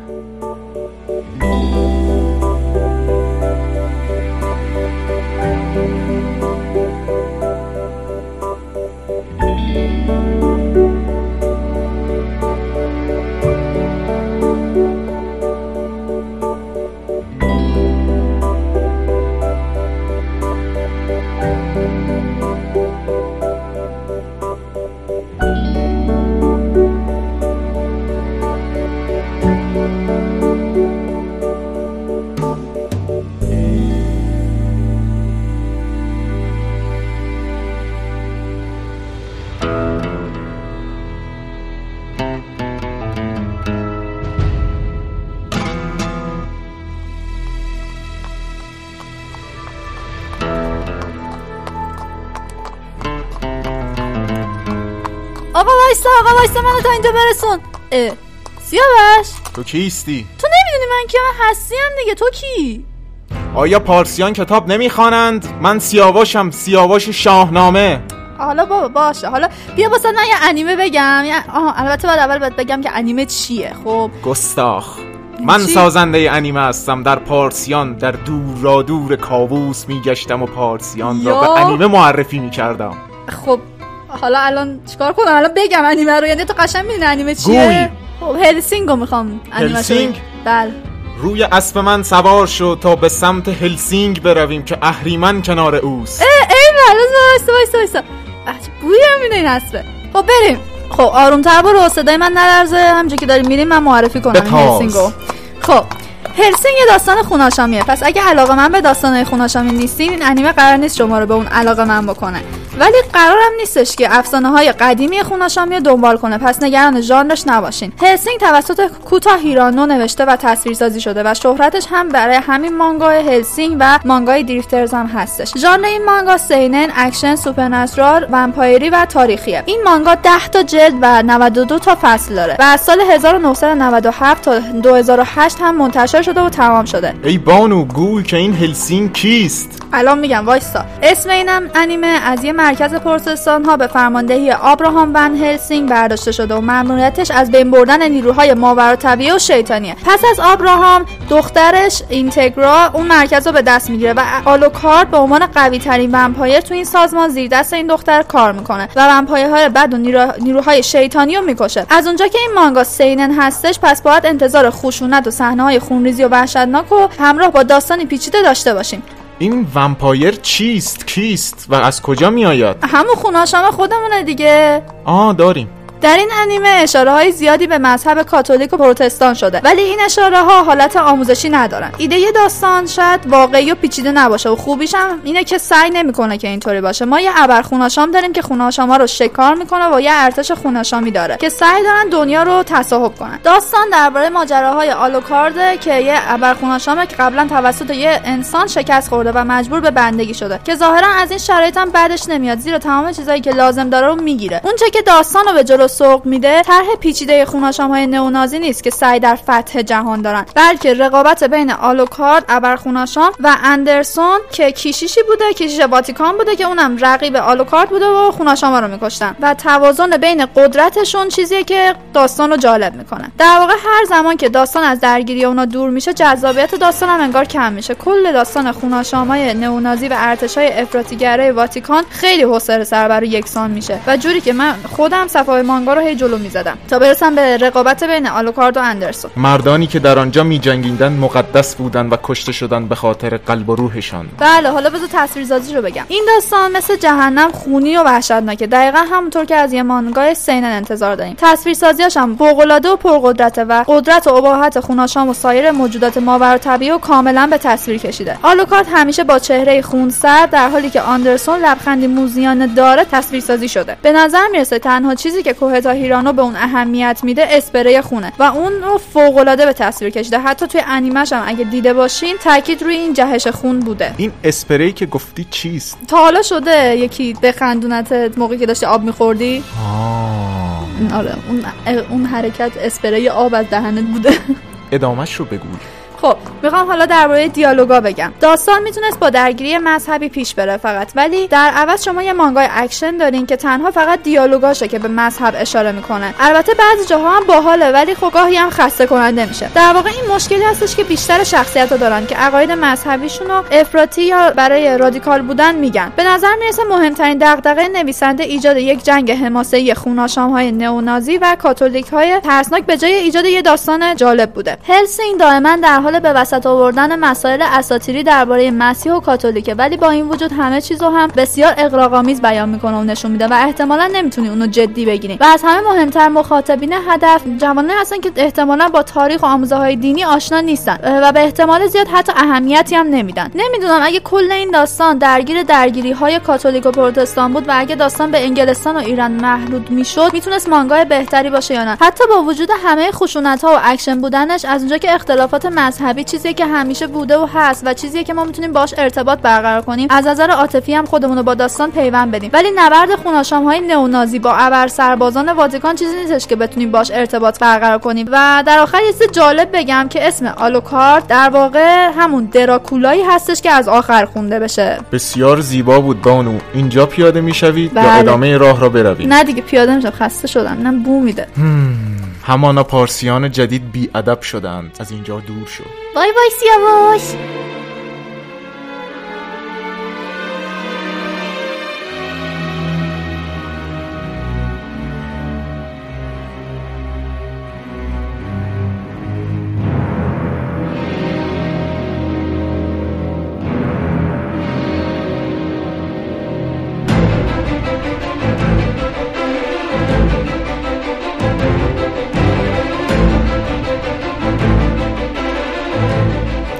منو تا اینجا برسون. اه، سیاوش. تو کیستی؟ تو نمی‌دونی من که من هستیم دیگه. تو کی؟ آیا پارسیان کتاب نمی‌خوانند؟ من سیاواشم سیاواش شاهنامه. حالا بابا باشه. حالا بیا واسه من یه انیمه بگم. آها البته باید اول باید بگم که انیمه چیه. خب. گستاخ. من چی؟ سازنده انیمه هستم. در پارسیان در دور را دور کاووس میگشتم و پارسیان را یا. به انیمه معرفی می‌کردم. خب حالا الان چیکار کنم؟ الان بگم انیمه رو. یعنی تو قشنگ می‌دونی انیمه چیه؟ خب هلسینگ رو می‌خوام هلسینگ؟ بله. روی اسب من سوار شد تا به سمت هلسینگ برویم که اهریمن کنار اوست. ای بله وایسا وایسا وایسا بوی هم میده این اسبه. خب بریم. خب آرومتر برو صدای من نلرزه. همینجور که داریم میریم من معرفی کنم. هلسینگو. خب هلسینگ یه داستان خوناشامیه. پس اگه علاقه‌مند به داستانهای خوناشامی نیستین این انیمه قرار نیست شما رو به اون علاقه‌مند بکنه. ولی قرارم نیستش که افسانه های قدیمی خوناشامی رو دنبال کنه. پس نگران ژانرش نباشین. هلسینگ توسط کوتا هیرانو نوشته و تصویرسازی شده و شهرتش هم برای همین مانگا هلسینگ و مانگای دریفترز هم هستش. ژانر این مانگا سینن اکشن supernatural vampire ی و تاریخیه. این مانگا 10 تا جلد و 92 تا فصل داره و از سال 1997 تا 2008 هم منتشر شده و تمام شده. ای بانو گوی که این هلسینگ کیست؟ الان میگم وایسا اسم اینم انیمه از یه مرکز پروتستان ها به فرماندهی آبراهام ون هلسینگ برداشته شده و مأموریتش از بین بردن نیروهای ماورا طبیعه و شیطانیه. پس از آبراهام دخترش اینتگرا اون مرکز رو به دست می‌گیره و آلوکارد به عنوان قوی ترین vampire تو این سازمان زیر دست این دختر کار می‌کنه و vampire های بد و نیرو- نیروهای شیطانی رو می‌کشه. از اونجا که این مانگا سینن هستش پس باید انتظار خشونت و صحنه های خونریزی و وحشتناک و همراه با داستانی پیچیده داشته باشیم. این ومپایر چیست؟ کیست؟ و از کجا میآید؟ همون خوناشام خودمونه دیگه. آه داریم. در این انیمه اشاره های زیادی به مذهب کاتولیک و پروتستان شده ولی این اشاره ها حالت آموزشی ندارن. ایده داستان شاید واقعی و پیچیده نباشه و خوبیش هم اینه که سعی نمی‌کنه که اینطوری باشه. ما یه ابر خوناشام داریم که خوناشاما رو شکار می‌کنه و یه ارتش خوناشامی داره که سعی دارن دنیا رو تصاحب کنن. داستان درباره ماجراهای آلوکارده که یه ابر خوناشامه که قبلا توسط یه انسان شکست خورده و مجبور به بندگی شده که ظاهرا از این شرایط هم بعدش نمیاد زیرا تمام چیزایی که لازم داره رو می‌گیره. اونچه که داستان رو به جلو سوق میده. طرح پیچیده خوناشام های نئونازی نیست که سعی در فتح جهان دارن بلکه رقابت بین آلوکارد ابرخوناشام و اندرسون که کیشیشی بوده کیشیش واتیکان بوده که اونم رقیب آلوکارد بوده و خوناشاما رو میکشتن. و توازن بین قدرتشون چیزیه که داستان رو جالب می‌کنه. در واقع هر زمان که داستان از درگیری اونا دور میشه جذابیت داستان هم انگار کم میشه. کل داستان خوناشامای نئونازی و ارتشای افراطیگرای واتیکان خیلی حوصله سربر و یکسان میشه. و جوری که من خودم صفحه مانگا رو هی جلو می‌زدم تا برسم به رقابت بین آلوکارد و اندرسون. مردانی که در آنجا می جنگیدن مقدس بودند و کشته شدند به خاطر قلب و روحشان. بله حالا بذار تصویرسازی رو بگم. این داستان مثل جهنم خونی و وحشتناکه دقیقا همونطور که از یه مانگای سینن انتظار داریم. تصویرسازیاش هم فوق‌العاده و پرقدرته و قدرت و اباحت خوناشام و سایر موجودات ماورا طبیعه و کاملا به تصویر کشیده. آلوکارد همیشه با چهره خونسرد در حالی که آندرسون لبخندی موزیانه داره تصویرسازی شده. به نظر می‌رسه تنها چیزی که کوهتا هیرانو به اون اهمیت میده اسپری خونه و اون رو فوق‌العاده به تصویر کشیده. حتی توی انیمش هم اگه دیده باشین تاکید روی این جهش خون بوده. این اسپری که گفتی چیست؟ تا حالا شده یکی بخندونتت موقعی که داشتی آب میخوردی؟ آه. آره اون اون حرکت اسپری آب از دهنت بوده. ادامش رو بگو. خب می‌خوام حالا درباره دیالوگا بگم. داستان می‌تونست با درگیری مذهبی پیش بره فقط ولی در عوض شما یه مانگای اکشن دارین که تنها فقط دیالوگاشه که به مذهب اشاره می‌کنه. البته بعضی جاها هم باحاله ولی خب گاهی هم خسته کننده میشه. در واقع این مشکلی هستش که بیشتر شخصیت ها دارن که عقاید مذهبیشون رو افراطی یا برای رادیکال بودن میگن. به نظر می‌رسه مهمترین دغدغه نویسنده ایجاد یک جنگ حماسی خوناشام های نئونازی و کاتولیک های ترسناک به جای ایجاد یه داستان جالب بوده. هلسینگ دائما در حال به وسط آوردن مسائل اساطیری درباره مسیح و کاتولیکه ولی با این وجود همه چیزو هم بسیار اغراق‌آمیز بیان می‌کنه و نشون میده و احتمالا نمی‌تونی اونو جدی بگیرین و از همه مهمتر مخاطبین هدف جوانا هستن که احتمالا با تاریخ و آموزه های دینی آشنا نیستن و به احتمال زیاد حتی اهمیتی هم نمیدن. نمی‌دونم اگه کل این داستان درگیر درگیری های کاتولیک و پروتستان بود و اگه داستان به انگلستان و ایرلند محدود می‌شد می‌تونست مانگای بهتری باشه یا نه. حتی با وجود همه خشونت ها و اکشن بودنش از اونجا که اختلافات مذهبی چیزی شخصیه که همیشه بوده و هست و چیزیه که ما می‌تونیم باش ارتباط برقرار کنیم. از نظر عاطفی هم خودمون رو با داستان پیوند بدیم. ولی نبرد خوناشام های نئونازی با ابر سربازان واتیکان چیزی نیستش که بتونیم باش ارتباط برقرار کنیم. و در آخر یه چیز جالب بگم که اسم آلوکارد در واقع همون دراکولایی هستش که از آخر خونده بشه. بسیار زیبا بود بانو. اینجا پیاده می‌شوید یا بله. ادامه راه را بروید؟ نه دیگه پیاده میشم. خسته شدم. نه بو میده. همانا پارسیان جدید بی ادب شدند. از اینجا دور شو. وای وای سیاوش.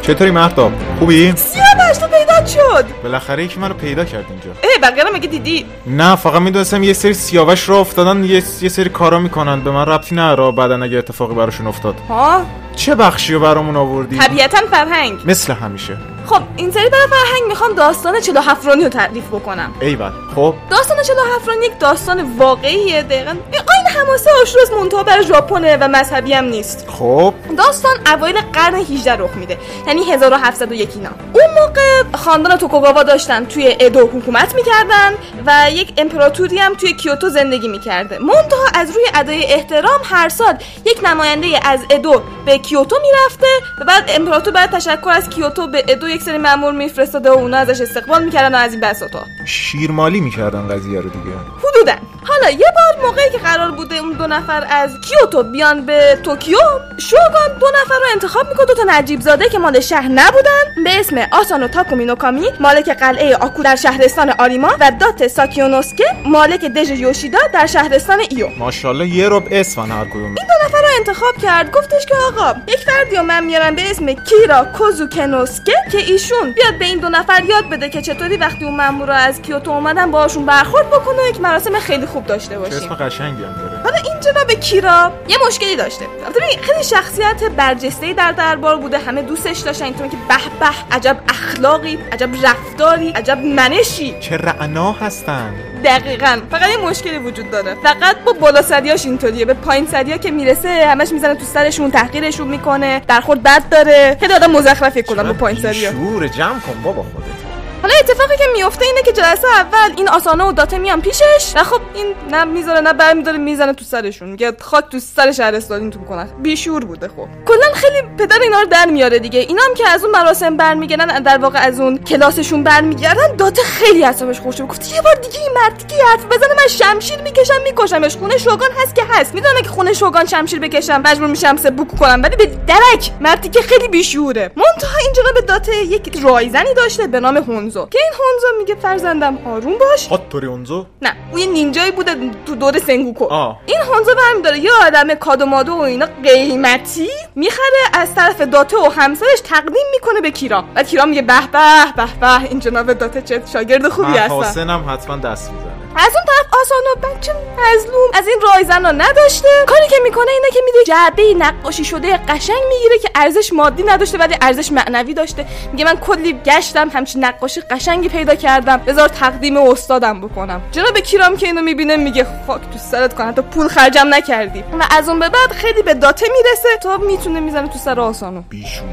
چطوری مهتاب؟ خوبی؟ سیاوش تو پیدا شد. بالاخره یکی منو پیدا کرد اینجا. ای بقیه رو مگه دیدی. نه فقط می‌دونستم یه سری سیاوش را افتادن یه, یه سری کارا می‌کنن. به من ربطی نداره. بعدا اگه اتفاقی براشون افتاد. ها چه بخشی رو برامون آوردی؟ طبیعتا فرهنگ. مثل همیشه. خب این سری برای فرهنگ می‌خوام داستان 47 رونی رو تعریف بکنم. ایول خب. داستان 47 رونی یک داستان واقعیه دقیقا. این حماسه آشوراز منتها برای ژاپنه و مذهبی هم نیست. خب. داستان اوایل قرن 18 رخ میده یعنی 1701 اینا. اون موقع خاندان توکوگاوا داشتن توی ادو حکومت می‌کردن و یک امپراتوری هم توی کیوتو زندگی می‌کرده. منتها از روی ادای احترام هر سال یک نماینده از ادو به کیوتو می‌رفته و بعد امپراتور بعد تشکر از کیوتو به ادو یک سری مامور میفرستاده و اونا ازش استقبال می‌کردن و از این بساطا شیرمالی می‌کردن قضیه رو دیگه. حدودا. حالا یه بار موقعی که قرار بوده اون دو نفر از کیوتو بیان به توکیو شوگان دو نفر رو انتخاب می‌کنه دو تا نجیب زاده که مال شهر نبودن به اسم آسانو تاکومی نوکامی مالک قلعه آکو در شهرستان آریما و دات ساکیونوسکه مالک دژ یوشیدا در شهرستان ایو. ماشاءالله یه رب اسفن هر کدوم. این دو نفر رو انتخاب کرد. گفتش که آقا یک فردی رو من میارم به اسم کیرا کوزوکنوسکه که ایشون. بیاد به این دو نفر یاد بده که چطوری وقتی اون مامورا از کیوتو اومدن باهاشون برخورد بکنه و یک مراسم خیلی خوب داشته باشیم. اسم قشنگی هم داره. حالا این جناب کیرا یه مشکلی داشته. البته خیلی شخصیت برجسته در دربار بوده. همه دوستش داشتن. اینطور که به به عجب اخلاقی عجب رفتاری عجب منشی. چه رعنا هستن. دقیقا. فقط یه مشکلی وجود داره. فقط با بالا سریاش اینطوریه. به پایین سریا که می‌رسه همش می‌زنه تو سرشون تحقیرشون می‌کنه. در خود بد داره. خیلی آدم مزخرفی کلا با پایین سریا شعور جمع کن بابا خودت. حالا اتفاقی که میفته اینه که جلسه اول این آسانه و داته میان پیشش و خب این نه می‌ذاره نه برمیداره می‌زنه تو سرشون. میگه خاک تو سر شهرستانین تو کنن بیشور بوده خب. کلا خیلی پدر اینا رو در میاره دیگه. اینا هم که از اون مراسم برمیگردن در واقع از اون کلاسشون برمیگردن داته خیلی حسابش خوشه گفت یه بار دیگه این مرد دیگه حرف بزنه من شمشیر می‌کشم میکشمش. خونه شوگان هست که هست. می‌دونم که خونه شوگان شمشیر بکشم مجبور میشم سبوک کنم. ولی به درک مردی که خیلی بیشوره. منتها این جناب داته یک رایزنی داشته به نام هونزو که این هونزو میگه فرزندم آروم باش؟ هاتوری اونزو نه اون یه نینجایی بوده تو دور سنگوکو. آه. این هونزو برمیداره یه آدم کادومادو و اینا قیمتی می‌خره از طرف داته و همسرش تقدیم می‌کنه به کیرا. و کیرا میگه به به به به. این جناب داته چه شاگرد خوبی هستن. محاسن هم حتما دست می‌زنه. از اون طرف آسانو بچه مظلوم. از این رایزن ها نداشته. کاری که می‌کنه اینه که میده جعبه نقاشی شده قشنگ می‌گیره که ارزش مادی نداشته ولی ارزش معنوی داشته. میگه من کلی گشتم همچین نقاشی قشنگی پیدا کردم. بذار تقدیم استادم بکنم. جناب کیرام که اینو می‌بینه میگه خاک تو سرت کن حتی پول خرجم نکردی. و از اون به بعد خیلی به داته می‌رسه. تا می‌تونه می‌زنه تو سر آسانو. بیشون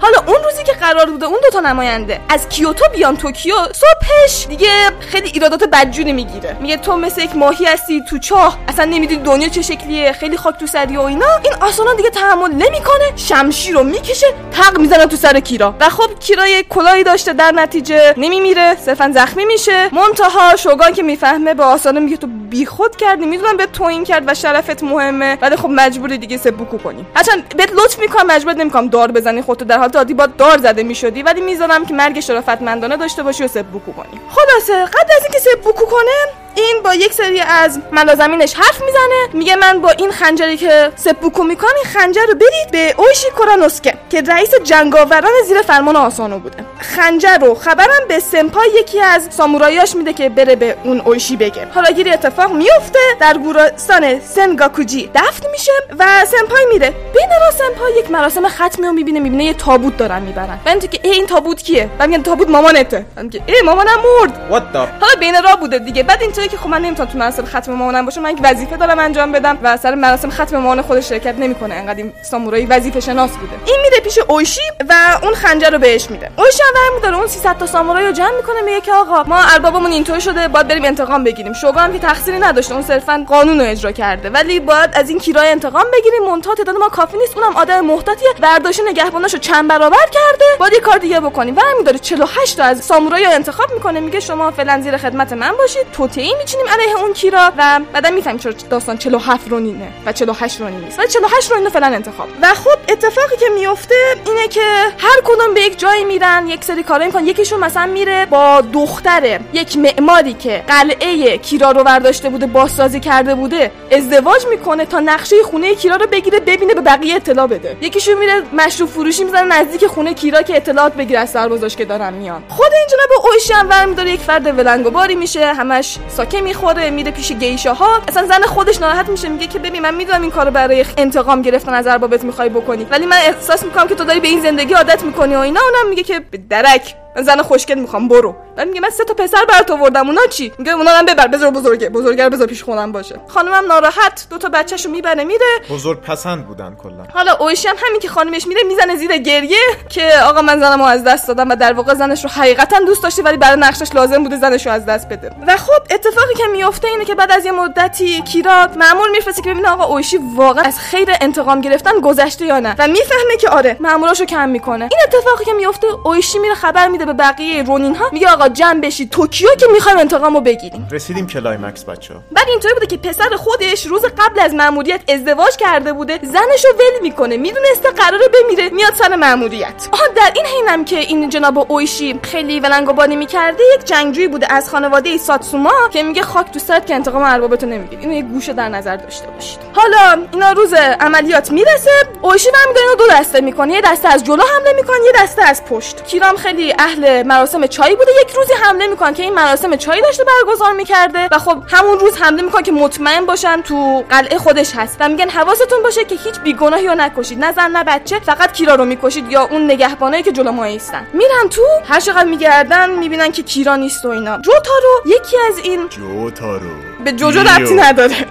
حالا اون روزی که قرار بوده اون دوتا نماینده از کیوتو بیان توکیو صبحش دیگه خیلی ایرادات بدجوری می‌گیره. میگه تو مثل یک ماهی هستی تو چاه اصلا نمی‌دونی دنیا چه شکلیه خیلی خاک تو سری و اینا. این آسانا دیگه تحمل نمی‌کنه شمشیر رو می‌کشه تق می‌زنه تو سر کیرا. و خب کیرا یه کلاهی داشته در نتیجه نمیمیره صرفا زخمی میشه. منتها شوگان که می‌فهمه به آسانا میگه تو بیخود کردی می‌دونم به توهین کرد و شرفت مهمه ولی خب مجبوری دیگه سبوکو کنی. هرچند بهت لطف می‌کنم مجبور نمی‌کنم دار بزنی خودتو در حالت عادی با دار زده می‌شدی ولی می‌ذارم که مرگ شرافتمندانه داشته باشی و سبوکو کنی. خلاصه قبل از اینکه سبوکو کنه این با یک سری از ملازمینش حرف می‌زنه. میگه من با این خنجری که سپوکو می‌کنم این خنجر رو برید به اوشی کورانوسکه که رئیس جنگاوران زیر فرمان آسانو بوده. خنجر رو خبرم به سمپای یکی از سامورایاش میده که بره به اون اوشی بگه. حالا گیری اتفاق میفته در گورستان سنگاکوجی دفن میشه و سمپای میره. بین را سمپای یک مراسم ختمی رو می‌بینه می‌بینه یه تابوت دارن می‌برن. و اینطور که ای این تابوت کیه؟ و میگن تابوت مامانته. و میگه ای مامانم مرد. What the حالا بین راه بوده دیگه. بعد اینطوری که خب من نمی‌تونم تو مراسم ختم مامانم باشم من وظیفه دارم انجام بدم و سر مراسم ختم مامان خودش شرکت نمی‌کنه. انقدر این سامورایی وظیفه شناس بوده. این میره پیش اوشی و اون خنجر رو بهش میده. اوشی هم برمیداره اون 300 تا سامورایی رو جمع می‌کنه میگه که آقا ما اربابمون اینطور شده باید بریم انتقام بگیریم. شوگو هم که تقصیری نداشته اون صرفا قانون رو اجرا کرده. ولی باید از این کیرای انتقام بگیریم. منتها تعداد ما کافی نیست اونم آدم محتاطیه. برداشت نگهباناشو چند برابر کرده. باید یه کار دیگه بکنیم. برمیداره 48 تا از سامورایی رو انتخاب می‌کنه میگه شما فعلا زیر خدمت من باشید. توطئه میچینیم علیه اون کیرا و بعدا می‌فهمیم چرا داستان 47 رونینه و 48 رونین نیست. ولی 48 رونین رو فعلا انتخاب. و خب اتفاقی که میفته اینه که هر کدوم به یک جایی میرن یک سری کارا می‌کنن. یکیشون مثلا میره با دختر یک معماری که قلعه کیرا رو برداشته بوده بازسازی کرده بوده ازدواج می‌کنه تا نقشه خونه کیرا رو بگیره ببینه به بقیه اطلاع بده. یکیشون میره مشروب فروشی می‌زنه نزدیک خونه کیرا که اطلاعات بگیره از سربازاش که دارن میان. خود این جناب اوشی هم برمیداره یک فرد ولنگ و باری میشه همش ساکه می‌خوره میره پیش گیشاها اصلا زن خودش ناراحت میشه میگه که ببین من می‌دونم این کارو برای انتقام گرفتن از اربابت می‌خوای بکنی ولی من احساس می‌کنم که تو داری به این زندگی عادت می‌کنی و اینا. اونم میگه که درک. من زن خوشگل می‌خوام برو. بعد میگه من سه تا پسر برات آوردم اونا چی؟ میگه اونا هم ببر بذار بزرگه. بزرگه بذار پیش خونم باشه. خانمم ناراحت دو تا بچه‌شو می‌بره میره. بزرگ پسند بودن کلا. حالا اویشی هم همین که خانمش میره می‌زنه زیر گریه که آقا من زنمو از دست دادم و در واقع زنش رو حقیقتا دوست داشته ولی برای نقشش لازم بوده زنش رو از دست بده. و خب اتفاقی که میفته اینه که بعد از یه مدتی کیرا مأمور میفرسته که ببینه آقا اویشی واقعا از خیر انتقام گرفتن گذشته یا نه. و می‌فهمه که آره مأموراشو کم می‌کنه. این اتفاقی که میفته اویشی میره خبر میده به بقیه رونین ها میگه آقا جمع بشید توکیو که می‌خوایم انتقامو بگیریم؟ رسیدیم climax بچه بعد اینطوری بوده که پسر خودش روز قبل از مأموریت ازدواج کرده بوده. زنشو ول می‌کنه. می‌دونسته قراره بمیره. میاد سر مأموریت. آها در این حینم که این جناب اویشی خیلی ولنگاری می‌کرده یک جنگجویی بوده از خانواده ساتسوما که میگه خاک تو سرت که انتقام اربابتو نمی‌گیری. اینو یه گوشه در نظر داشته باشید. حالا اینا روز عملیات می‌رسه. اویشی اینو دو دسته می‌کنه. یه دسته از جلو حمله می‌کنه یه دسته از پشت. کیرام خیلی اهل مراسم چایی بوده یک روزی حمله می‌کنن که این مراسم چایی داشته برگزار می‌کرده و خب همون روز حمله می‌کنن که مطمئن باشن تو قلعه خودش هست و میگن حواستون باشه که هیچ بیگناهی رو نکشید نه زن نه بچه فقط کیرا رو می‌کشید یا اون نگهبانایی که جلو ما ایستن میرن تو هر چقدر میگردن می‌بینن که کیرا نیست و اینا. جوتارو یکی از این جوتارو به جوجو ربطی نداره.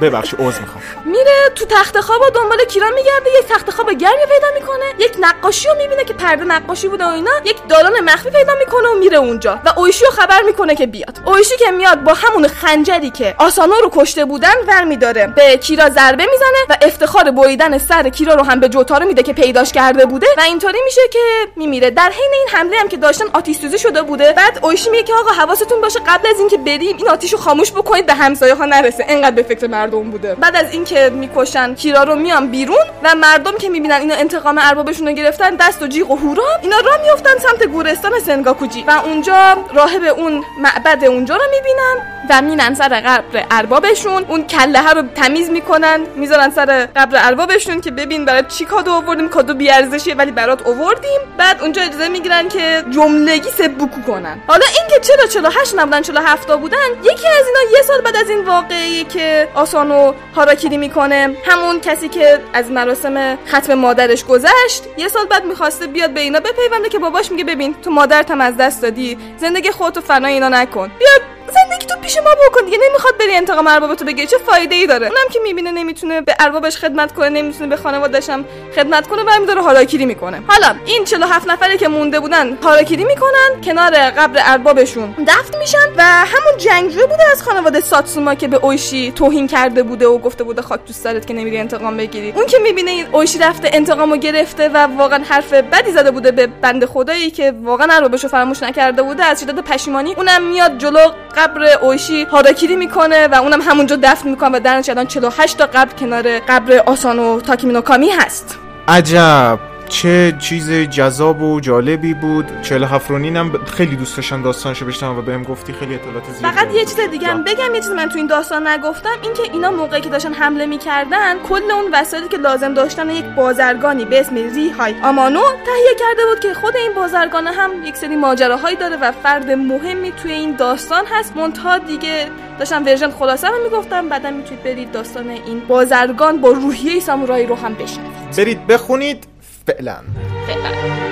ببخشید عذر می‌خوام. میره تو تخت خواب و دنبال کیرا میگرده یک تخت خواب گرمی پیدا می‌کنه. یک نقاشی رو می‌بینه که پرده نقاشی بوده و اینا. یک دالان مخفی پیدا می‌کنه و میره اونجا و اویشی رو خبر می‌کنه که بیاد. اویشی که میاد با همون خنجری که آسانو رو کشته بودن ور میداره. به کیرا ضربه می‌زنه و افتخار بریدن سر کیرا رو هم به جوتارو میده که پیداش کرده بوده. و اینطوری میشه که میمیره. در حین این حمله هم که داشتن آتیش سوزی شده بوده بعد اویشی میگه که آقا حواستون باشه قبل از اینکه بریم این آتیش رو خاموش بکنید به همسایه ها نرسه. انقدر به فکر مردم بوده. بعد از اینکه می‌کشن کیرا رو میان بیرون و مردم که می‌بینن اینا انتقام اربابشون رو گرفتن دست و جیغ و هورا اینا راه میافتن سمت گورستان سنگاکوجی. و اونجا راهب اون معبد اونجا رو می‌بینن و مینن سر قبر اربابشون. اون کله ها رو تمیز می‌کنن می‌ذارن سر قبر اربابشون که ببین برات چی کادو آوردیم کادو بی ارزشیه ولی برات آوردیم. بعد اونجا اجازه می‌گیرن که جملگی سبوکو کنن. حالا اینکه چرا 48 نبودن 47 تا بودن یکی از اینا یه سال بعد از این واقعی که آسانو هاراکیری می‌کنه همون کسی که از مراسم ختم مادرش گذشت یه سال بعد می‌خواسته بیاد به اینا بپیونده که باباش میگه ببین تو مادرت هم از دست دادی زندگی خودتو فنای اینا نکن. بیاد زندگی تو پیش ما بکن دیگه. نمی‌خواد بری انتقام اربابتو بگیری. چه فایده ای داره؟ اونم که می‌بینه نمی‌تونه به اربابش خدمت کنه نمی‌تونه به خانواده‌اش هم خدمت کنه برمی داره هاراکیری می‌کنه. حالا این 47 نفری که مونده بودن هاراکیری می‌کنن کنار قبر اربابشون. دفن میشن و همون جنگجو بوده از خانواده ساتسوما که به اویشی توهین کرده بوده و گفته بوده خاک تو سرت که نمیری انتقام بگیری. اون که می‌بینه این اویشی رفته انتقامو گرفته و واقعا حرف بدی زده بوده به بنده خدایی که واقعا اربابشو فراموش نکرده بوده از شدت پشیمانی. اونم میاد جلو قبر اویشی هاراکیری می‌کنه و اونم همونجا دفن می‌کنه و درنش الان 48 تا قبر کنار قبر آسانو تاکیمینوکامی هست. عجب. چه چیز جذاب و جالبی بود. 47 رونین هم خیلی دوست داشتم داستانشو بشنوم و بهم گفتی خیلی اطلاعات زیادی فقط. یه چیز دیگه هم بگم یه چیز من تو این داستان نگفتم. اینکه اینا موقعی که داشتن حمله می‌کردن کل اون وسایلی که لازم داشتن یک بازرگانی به اسم ریهای آمانو تهیه کرده بود که خود این بازرگان هم یک سری ماجراهایی داره و فرد مهمی توی این داستان هست. منتها دیگه داشتم ورژن خلاصه رو می‌گفتم بعدا می‌تونید برید داستان این بازرگان با روحیه سامورایی رو هم بشنوید. برید بخونید. فقلان فقلان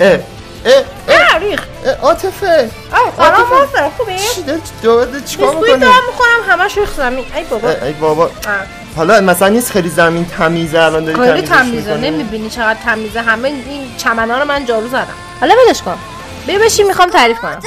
اه اه اه ریخ. عاطفه. سلام ماستر خوبی؟ چی داری- دو- چیکار بیسکویت می‌کنی؟ دارم می‌خورم همش ریخ زمین. ای بابا. ای بابا. حالا مثلا نیست خیلی زمین تمیزه الان داری خیلی تمیزه؟ نمی‌بینی چقدر تمیزه. همه این چمنا رو من جارو زدم. حالا ولش کن. بیا بشین می‌خوام تعریف کنم.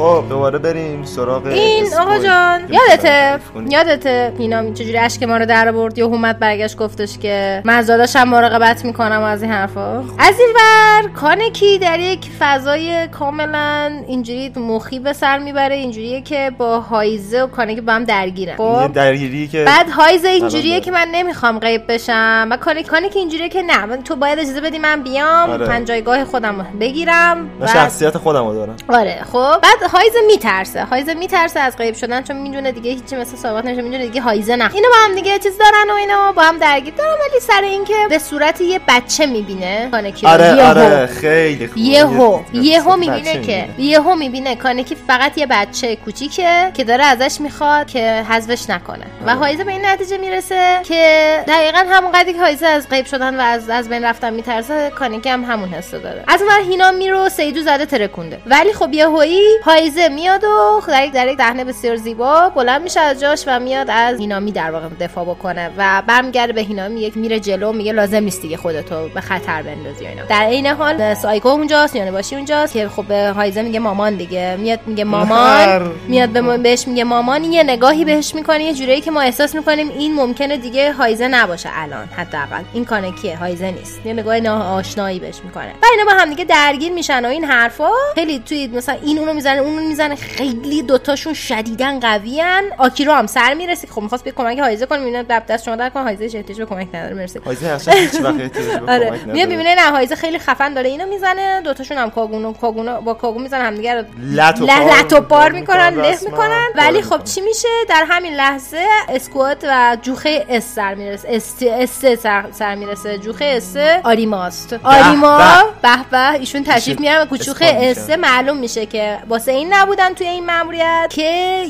خب دوباره بریم سراغ این. آقا جان یادته. یادته اینا چجوری اشک ما رو در برد یا اومد برگشت گفتش که من داداشم مراقبت می‌کنم و از این حرفا؟ از این ور کانکی در یک فضای کاملا اینجوری مخی به سر می‌بره اینجوریه که با هایزه و کانکی با هم درگیرن. خب. درگیری که بعد هایزه اینجوریه که من نمی‌خوام غیب بشم و کانک کانک اینجوریه که نه تو باید اجازه بدی من بیام آره. من جایگاه خودم بگیرم بعد- شخصیت خودم رو دارم. آره خب. بعد هایزه میترسه هایزه میترسه از غیب شدن چون می‌دونه دیگه هیچی مثل سابقات نمیشه می‌دونه دیگه هایزه نه اینو با هم دیگه چیز دارن و اینا با هم درگیر دارن ولی سر اینکه به صورت یه بچه می‌بینه کانکی. آره یهو. آره خیلی خوب یهو یه- یهو می‌بینه که. یهو می‌بینه کانکی فقط یه بچه کوچیکه که داره ازش می‌خواد که حذفش نکنه و هایزه به این نتیجه می‌رسه که دقیقا همون قدری که هایزه از غیب شدن و از از بین رفتن میترسه کانکی هم همون حسو داره از اون ور هینا میرو سیدو زده ترکونده ولی خب یهویی هایزه میاد و در یک در یک صحنه بسیار زیبا بلند میشه از جاش و میاد از هینامی در واقع دفاع بکنه و برمیگرده به هینامی یک میره جلو میگه لازم نیست دیگه خودتو به خطر بندازی اینا. در عین حال سایکو اونجاست یانه باشی اونجاست که خب به هایزه میگه مامان دیگه. میاد میگه مامان میاد به بهش میگه مامان. یه نگاهی بهش می‌کنه یه جوری که ما احساس می‌کنیم این ممکنه دیگه هایزه نباشه الان حداقل. این کانکیه هایزه نیست. یه نگاه ناآشنایی بهش می‌کنه. و اینا با هم دیگه درگیر میشن و این حرفا. خیلی توی مثلا این اونو می‌زنه می‌زنه. خیلی دوتاشون شدیدن قویان آکیرو هم سر می‌رسه خب می‌خواست به کمک هایزه کنه. می‌بینه دب دست شما در کن. هایزه احتیاج به کمک نداره. مرسی. هایزه اصلا هیچ وقت احتیاج به *laughs* آره. کمک نداره. می‌بینه نه هایزه خیلی خفن داره. اینو می‌زنه. دوتاشون هم کاگونو کاگونو با کاگون می‌زنه همدیگه رو لط و پار می‌کنن له. می‌کنن. ولی خب. چی میشه؟ در همین لحظه اسکوات و جوخه اس سر می‌رسه. است است سر, می‌رسه. جوخه S آریماست. آریما؟ به. به ایشون تشریف میارن و کو جوخه S. معلوم میشه که واسه این نبودن توی این ماموریت که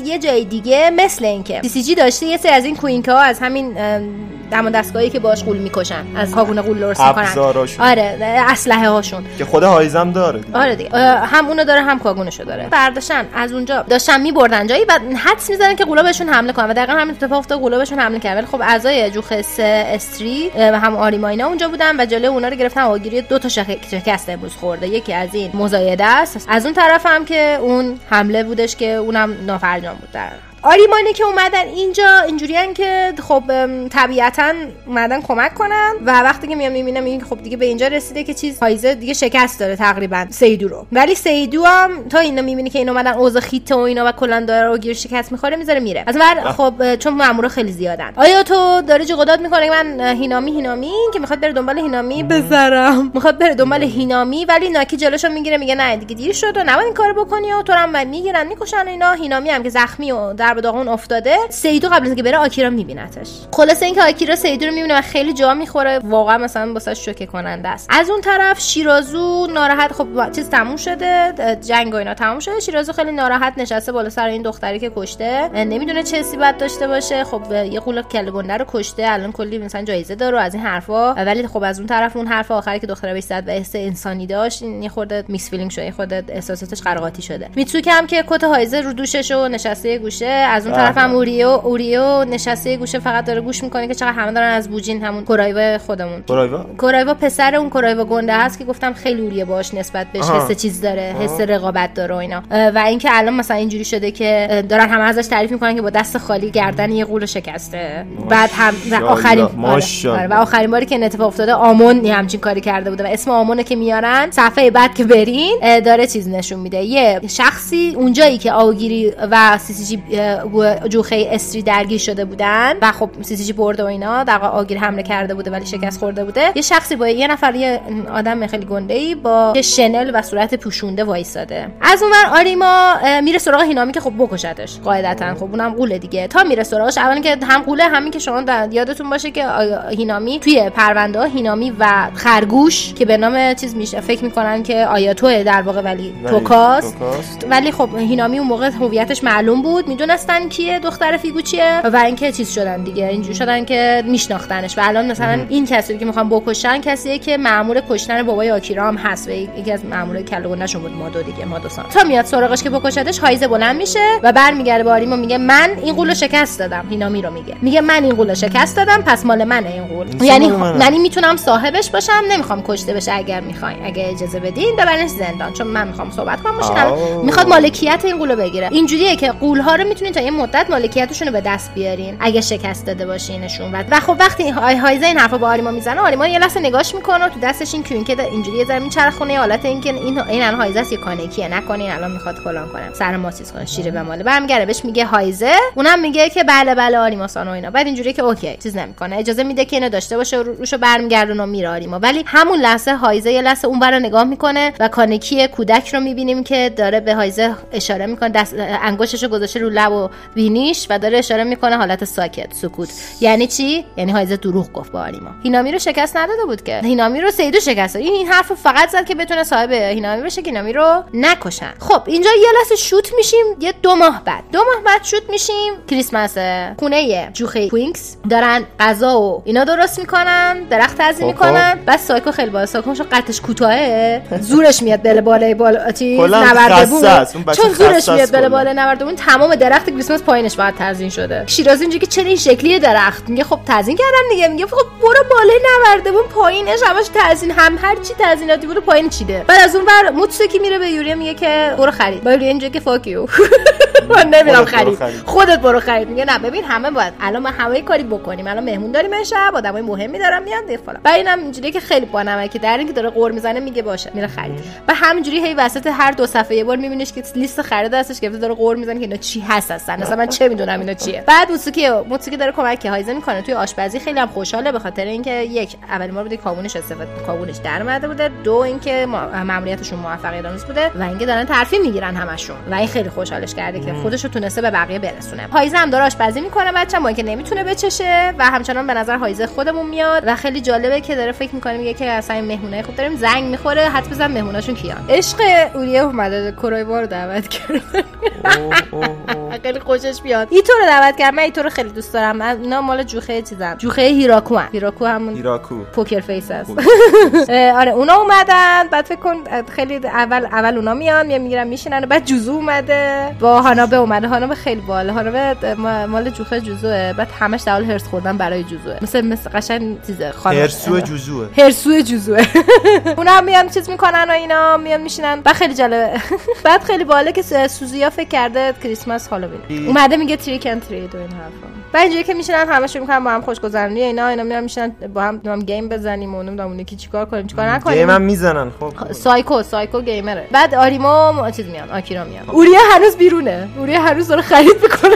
یه جای دیگه مثل اینکه CCG داشته یه سری از این کوینکا ها از همین دم دستگاهی که باش غول می‌کشن از کاگون غول درست می‌کنن. آره اسلحه هاشون که خود هایزم داره دیگه. آره دیگه. هم اونو داره هم کاگونشو داره. برداشتن از اونجا داشتن میبردن جایی و حدس می‌زنن که غولا بهشون حمله کنن. و دقیقا همین اتفاق افتاد غولا بهشون حمله کردن ولی خب اعضای جوخه S3 و هم آریما اینا اونجا بودن و جلوی اونا رو گرفتن. آگیری دو تا شک- شکست امروز خورده. یکی از این مزایده است. از اون طرف هم که اون حمله بودش که اونم نافرجام بود در آریمانی که اومدن اینجا اینجوریان که خب طبیعتا اومدن کمک کنن و وقتی که میام می‌بینم این خب دیگه به اینجا رسیده که چیز پایزه دیگه شکست داره تقریبا سیدو رو. ولی سیدو هم تا اینا می‌بینی که این اومدن اوضاع خیته و اینا و کلا داره رو گیر شکست می‌خوره می‌ذاره میره. از اون ور، خب چون مامورا خیلی زیادن. آیا تو داره جو قداد می‌کنه که من هینامی هینامی که می‌خواد بره دنبال هینامی؟ بذارم. می‌خواد بره دنبال هینامی ولی ناکی جلوشو می‌گیره میگه نه دیگه دیر شد و نباید این کارو بکنی و تو هم می‌گیرن می‌کشن اینا. هینامی هم که زخمی و در به داغون افتاده سیدو قبل از اینکه بره آکیرا میبینتش. خلاصه اینکه آکیرا سیدو رو می‌بینه و خیلی جا می‌خوره. واقعا مثلا واسه شوکه کننده است. از اون طرف شیرازو ناراحت خب چیز تموم شده جنگ و اینا تموم شده. شیرازو خیلی ناراحت نشسته بالا سر این دختری که کشته. نمی‌دونه چه باید داشته باشه. خب یه غول کله رو کشته. الان کلی مثلا جایزه داره از این حرفا. ولی خب از اون طرف اون حرف آخری که دختره بهش زد و حس انسانی داشت این خورده mixed feeling شده خورده احساساتش قروقاطی شده. میتسوکی هم که کت هایزه رو دوشش و نشسته گوشه از اون طرف هم اوریو اوریو نشسته گوشه فقط داره گوش می‌کنه که چقدر همه دارن از بوجین همون کرایوا خودمون. کرایوا پسر اون کرایوا گنده هست که گفتم خیلی اوریه باش نسبت بهش. حس چیز داره حس رقابت داره و اینا. و اینکه الان مثلا اینجوری شده که دارن همه ازش تعریف می‌کنن که با دست خالی گردن یه قولو شکسته. بعد هم و آخرین آره،. آره، و آخرین باری که این اتفاق افتاده آمون همچین کاری کرده بوده. و اسم آمونه که میارن صفحه بعد که برین داره چیز نشون میده. یه شخصی اونجایی که آوگیری و سی سی جی جوخه استری درگیر شده بودن و خب سی سی جی برده و اینا در آگیر حمله کرده بوده ولی شکست خورده بوده. یه شخصی با یه نفر یه آدم خیلی گنده ای با یه شنل و صورت پوشونده وایساده از اونور آریما میره سراغ هینامی که خب بکشتش قاعدتا. خب اونم قوله دیگه. تا میره سراغش اولا که هم قوله همین که شما یادتون باشه که هینامی توی پرونده ها هینامی و خرگوش که به نام چیز میشه فکر می‌کنن که آیاتوه در واقع ولی توکاست. ولی خب هینامی اون موقع هویتش معلوم بود. می‌دونستن کیه دختر فیگو چیه و اینکه چیز شدن دیگه اینجوری شدن که میشناختنش. و الان مثلا این کسی که می‌خوان بکشن کسیه که مامور کشتن بابای آکیرا هم هست و یکی از مامورای کله‌گنده‌شون بود مادو دیگه مادوسان تا میاد سراغش که بکشتش هایزه بلند میشه و برمیگرده به آریما میگه من این قولو شکست دادم. هینامی رو میگه. میگه من این قولو شکست دادم پس مال منه این قول یعنی منه. یعنی می‌تونم صاحبش باشم نمی‌خوام کشته بشه اگر می‌خواین اگه اجازه بدین ببرنش زندان چون من می‌خوام صحبت کنم آه. می‌خواد مالکیت این قولو بگیره. اینجوریه که قولها رو می‌تونین تا یه مدت مالکیتشون رو به دست بیارین. اگه شکست داده باشینشون و, و خب وقتی های هایزه این حرفا با آریما می‌زنه آریما یه لحظه نگاش می‌کنه و تو دستش این کیونکه اینجوری یه ذره میچرخونه حالت اینکه این این الان هایزه یه کانکیه. نکنین الان می‌خواد کلان کنه سر ما چیز کنه شیره به ماله برمیگره بهش میگه هایزه. اونم میگه که بله بله آریما سان و اینا. بعد اینجوریه که اوکی چیز نمی‌کنه. اجازه میده که اینو داشته باشه و رو- روشو برمیگردونه و میره آریما. ولی همون لحظه هایزه یه لحظه اون برا نگاه می‌کنه و کانکی کودک رو می‌بینیم که داره به هایزه اشاره می‌کنه. دست انگشتشو گذاشته رو لب و بینیش و داره اشاره می‌کنه حالت ساکت سکوت. یعنی چی؟ یعنی هایزه دروغ گفت با آریما. هینامی رو شکست نداده بود که. هینامی رو سیدو شکست. داد این حرف رو فقط زد که بتونه صاحب هینامی بشه که هینامی رو نکشن. خب اینجا یه لحظه shoot میشیم یه دو ماه بعد. دو ماه بعد shoot میشیم. کریسمس خونه جوخه کوینکس دارن غذا و اینا درست می‌کنن درخت تزیین خب، می‌کنن. بعد سایکو خیلی بالا. سایکو چون قدش کوتاهه. زورش میاد بله بالای بالا. چیز خسته بود چون زورش میاد بله. بالا نبرده بود تمام درخت کریسمس پایینش باید تزیین شده. شیرازی اینجوری که چرا این شکلی درخت؟ میگه خب تزیین کردم دیگه. میگه خب برو بالای نورده بود پایینش همش تزیین هم هر چی تزییناتی بود پایین چیده. بعد از اون ور موتسوکی میره به یوری میگه که برو خرید. با یوری اینجوری که فاکیو *laughs* من نمیرم برو خرید. خودت برو خرید. میگه نه ببین همه باید. الان ما همه کاری بکنیم. الان مهمون داریم امشب آدمای مهمی دارن میان دیگه فلان. بعد اینم اینجوری که خیلی بانمکه در اینکه داره قور می‌زنه میگه باشه میره خرید. و همینجوری هی وسط هر دو صفحه یه بار میبینیش که لیست خرید دستش گرفته داره قور می‌زنه که اینا چی هست اصلا اصلا من چه می‌دونم اینا چیه. بعد موسیقی موسیقی داره کمک هایزه می‌کنه. توی آشپزی خیلی هم خوشحاله به خاطر اینکه یک اولین بار بوده کابونش استفاده کابونش در اومده بوده. دو اینکه ما- ماموریتشون موفقیت آمیز بوده و اینکه دارن ترفیع می‌گیرن همشون. و این خیلی خوشحالش کرده که خودش رو تونسته به بقیه برسونه. هایزه هم داره آشپزی می‌کنه بچه‌م با اینکه نمی‌تونه بچشه و همچنان به نظر هایزه خودمون میاد. و خیلی جالبه که داره فکر می‌کنه میگه که اصلا این مهمونه خوب داریم. زنگ می‌خوره حدس بزن مهموناشون کیان. عشق اوریه اومده کرایوا رو دعوت کرد خیلی خوشش بیاد. ایتو رو دعوت کرد من ایتو رو خیلی دوست دارم. من اینا مال جوخه چیزم جوخه هیراکو هم. هیراکو همون هیراکو. poker face *laughs* اه، آره اونا اومدن. بعد فکر کن خیلی اول اول اونا میان میان می‌گیرن میشینن. بعد جوزو اومده. با هانابه اومده. هانابه خیلی باله. هانابه ما- مال جوخه جوزوه. بعد همش در حال حرص خوردن برای جوزوه. مثل مثل قشنگ چیزه خانم. حرصو جوزوه. حرصو جوزوه. *laughs* اونا هم میان چیز می‌کنن و اینا میان میشینن. بعد خیلی جالبه. *laughs* بعد خیلی باله که سوزیا فکر کرده کریسمس هالووین. اومده میگه trick and treat و این حرفا. بعد اینجوری که میشینن شروع می‌کنن با هم خوشگذرونی اینا اینا میان میشینن با هم نمی‌دونم game بزنیم و نمی‌دونم اون یکی چیکار کنیم چیکار نکنیم؟ game هم می‌زنن خب. سایکو سایکو gamer ه. بعد آریما چیز میان آکیرا میان اوریا هنوز بیرونه. اوریا هنوز داره خرید می‌کنه.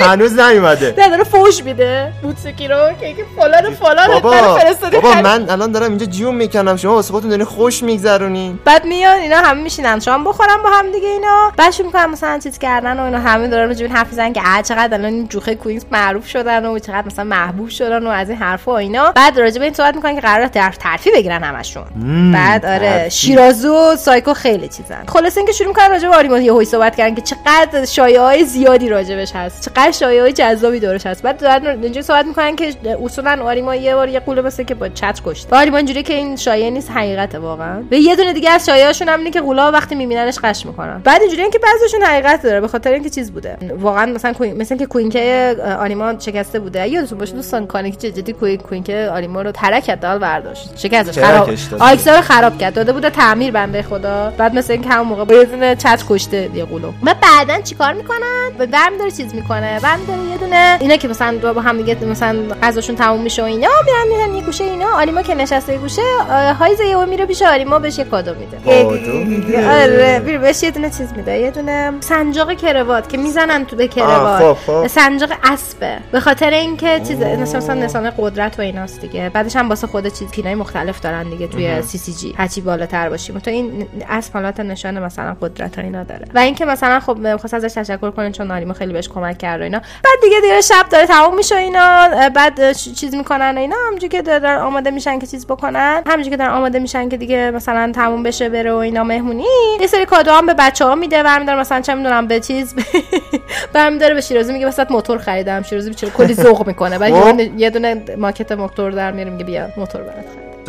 هنوز نیومده. نه داره فوش میده. موتسکی رو که فلان فلان بابا. من الان دارم اینجا جیوم می‌کنم. شما واسه خودتون دارین خوش میگذرونین بعد میان اینا همه میشینن. شام بخورن با هم دیگه اینا. بعد شروع می‌کنن مثلا چیز کردن و اینا. همه دارن راجع به حرف می‌زنن که اه چقدر الان جوخه کوینز معروف شدن و چقدر مثلا محبوب شدن و از این حرفا و اینا. بعد راجع به این صحبت می‌کنن که قرار در ترفی بگیرن همشون. بعد آره. شیرازو و سایکو خیلی چیزن. خلاص اینکه شروع می‌کنن راجع به آریما یهویی صحبت کردن که چقدر شایعه های زیادی راجبش هست. چقدر شایعه های جذابی دورش هست. بعد دارن اینجوری صحبت می‌کنن که اصولا آریما یه بار یه قوله مثل که با چت کشت. آریما اینجوری که این شایعه نیست حقیقته واقعا. و یه دونه دیگه از شایعه‌هاشون هم اینه که قولا وقتی میبیننش قش می‌کنن. بعد اینجوری که بعضیشون حقیقت داره به خاطر اینکه چیز بوده. واقعا مثلا کوین مثلا که کوینکه آریما شکسته بوده. یادتون باشه دوستان کانکی جدی کوین کوینکه آریما رو ترک کرد دال برداشت. شکستش خراب. آیکسا رو خراب کرد. داده بوده تعمیر بنده خدا. بعد مثل اینکه همون موقع با یه دونه چت کشته یه قولو بعد بعدا چیکار می‌کنن؟ به برمیداره چیز می‌کنه. برمیداره یه دونه اینا که مثلا دو با هم دیگه مثلا غذاشون تموم میشه و اینا میرن میرن یه گوشه اینا. آریما که نشسته گوشه آه، هایزه یهو میره پیش آریما بهش یه کادو میده. کادو میده؟ آره بیر بهش یه دونه چیز میده. یه دونه سنجاق کروات که می‌زنن تو به کروات خب، خب. سنجاق اسبه. به خاطر اینکه چیز مثلا نشانه قدرت و ایناست دیگه. بعدش هم واسه خود چیز پینای مختلف دارن دیگه توی سی سی جی هرچی بالاتر باشیم. تو این اسب حالات نشانه مثلا قدرت و اینا داره. و اینکه مثلا خب می‌خواست ازش تشکر کنین چون آریما خیلی بهش کمک کرد و اینا. بعد دیگه دیگه شب داره تموم میشه اینا. بعد چیز می‌کنن و اینا. همونجوری که دارن آماده میشن که چیز بکنن. همونجوری که دارن آماده میشن که دیگه مثلا تموم بشه بره و اینا. مهمونی. یه سری کادو هم به بچه ها میده. برمیداره مثلا چه می‌دونم به چیز *laughs* *laughs* برمیداره به شیرازی میگه وسط موتور خریدم. شیرازی بیچاره کلی ذوق می‌کنه. بعد خب. یه- دونه ماکت موتور در میاره میگه بیا. موتور برات.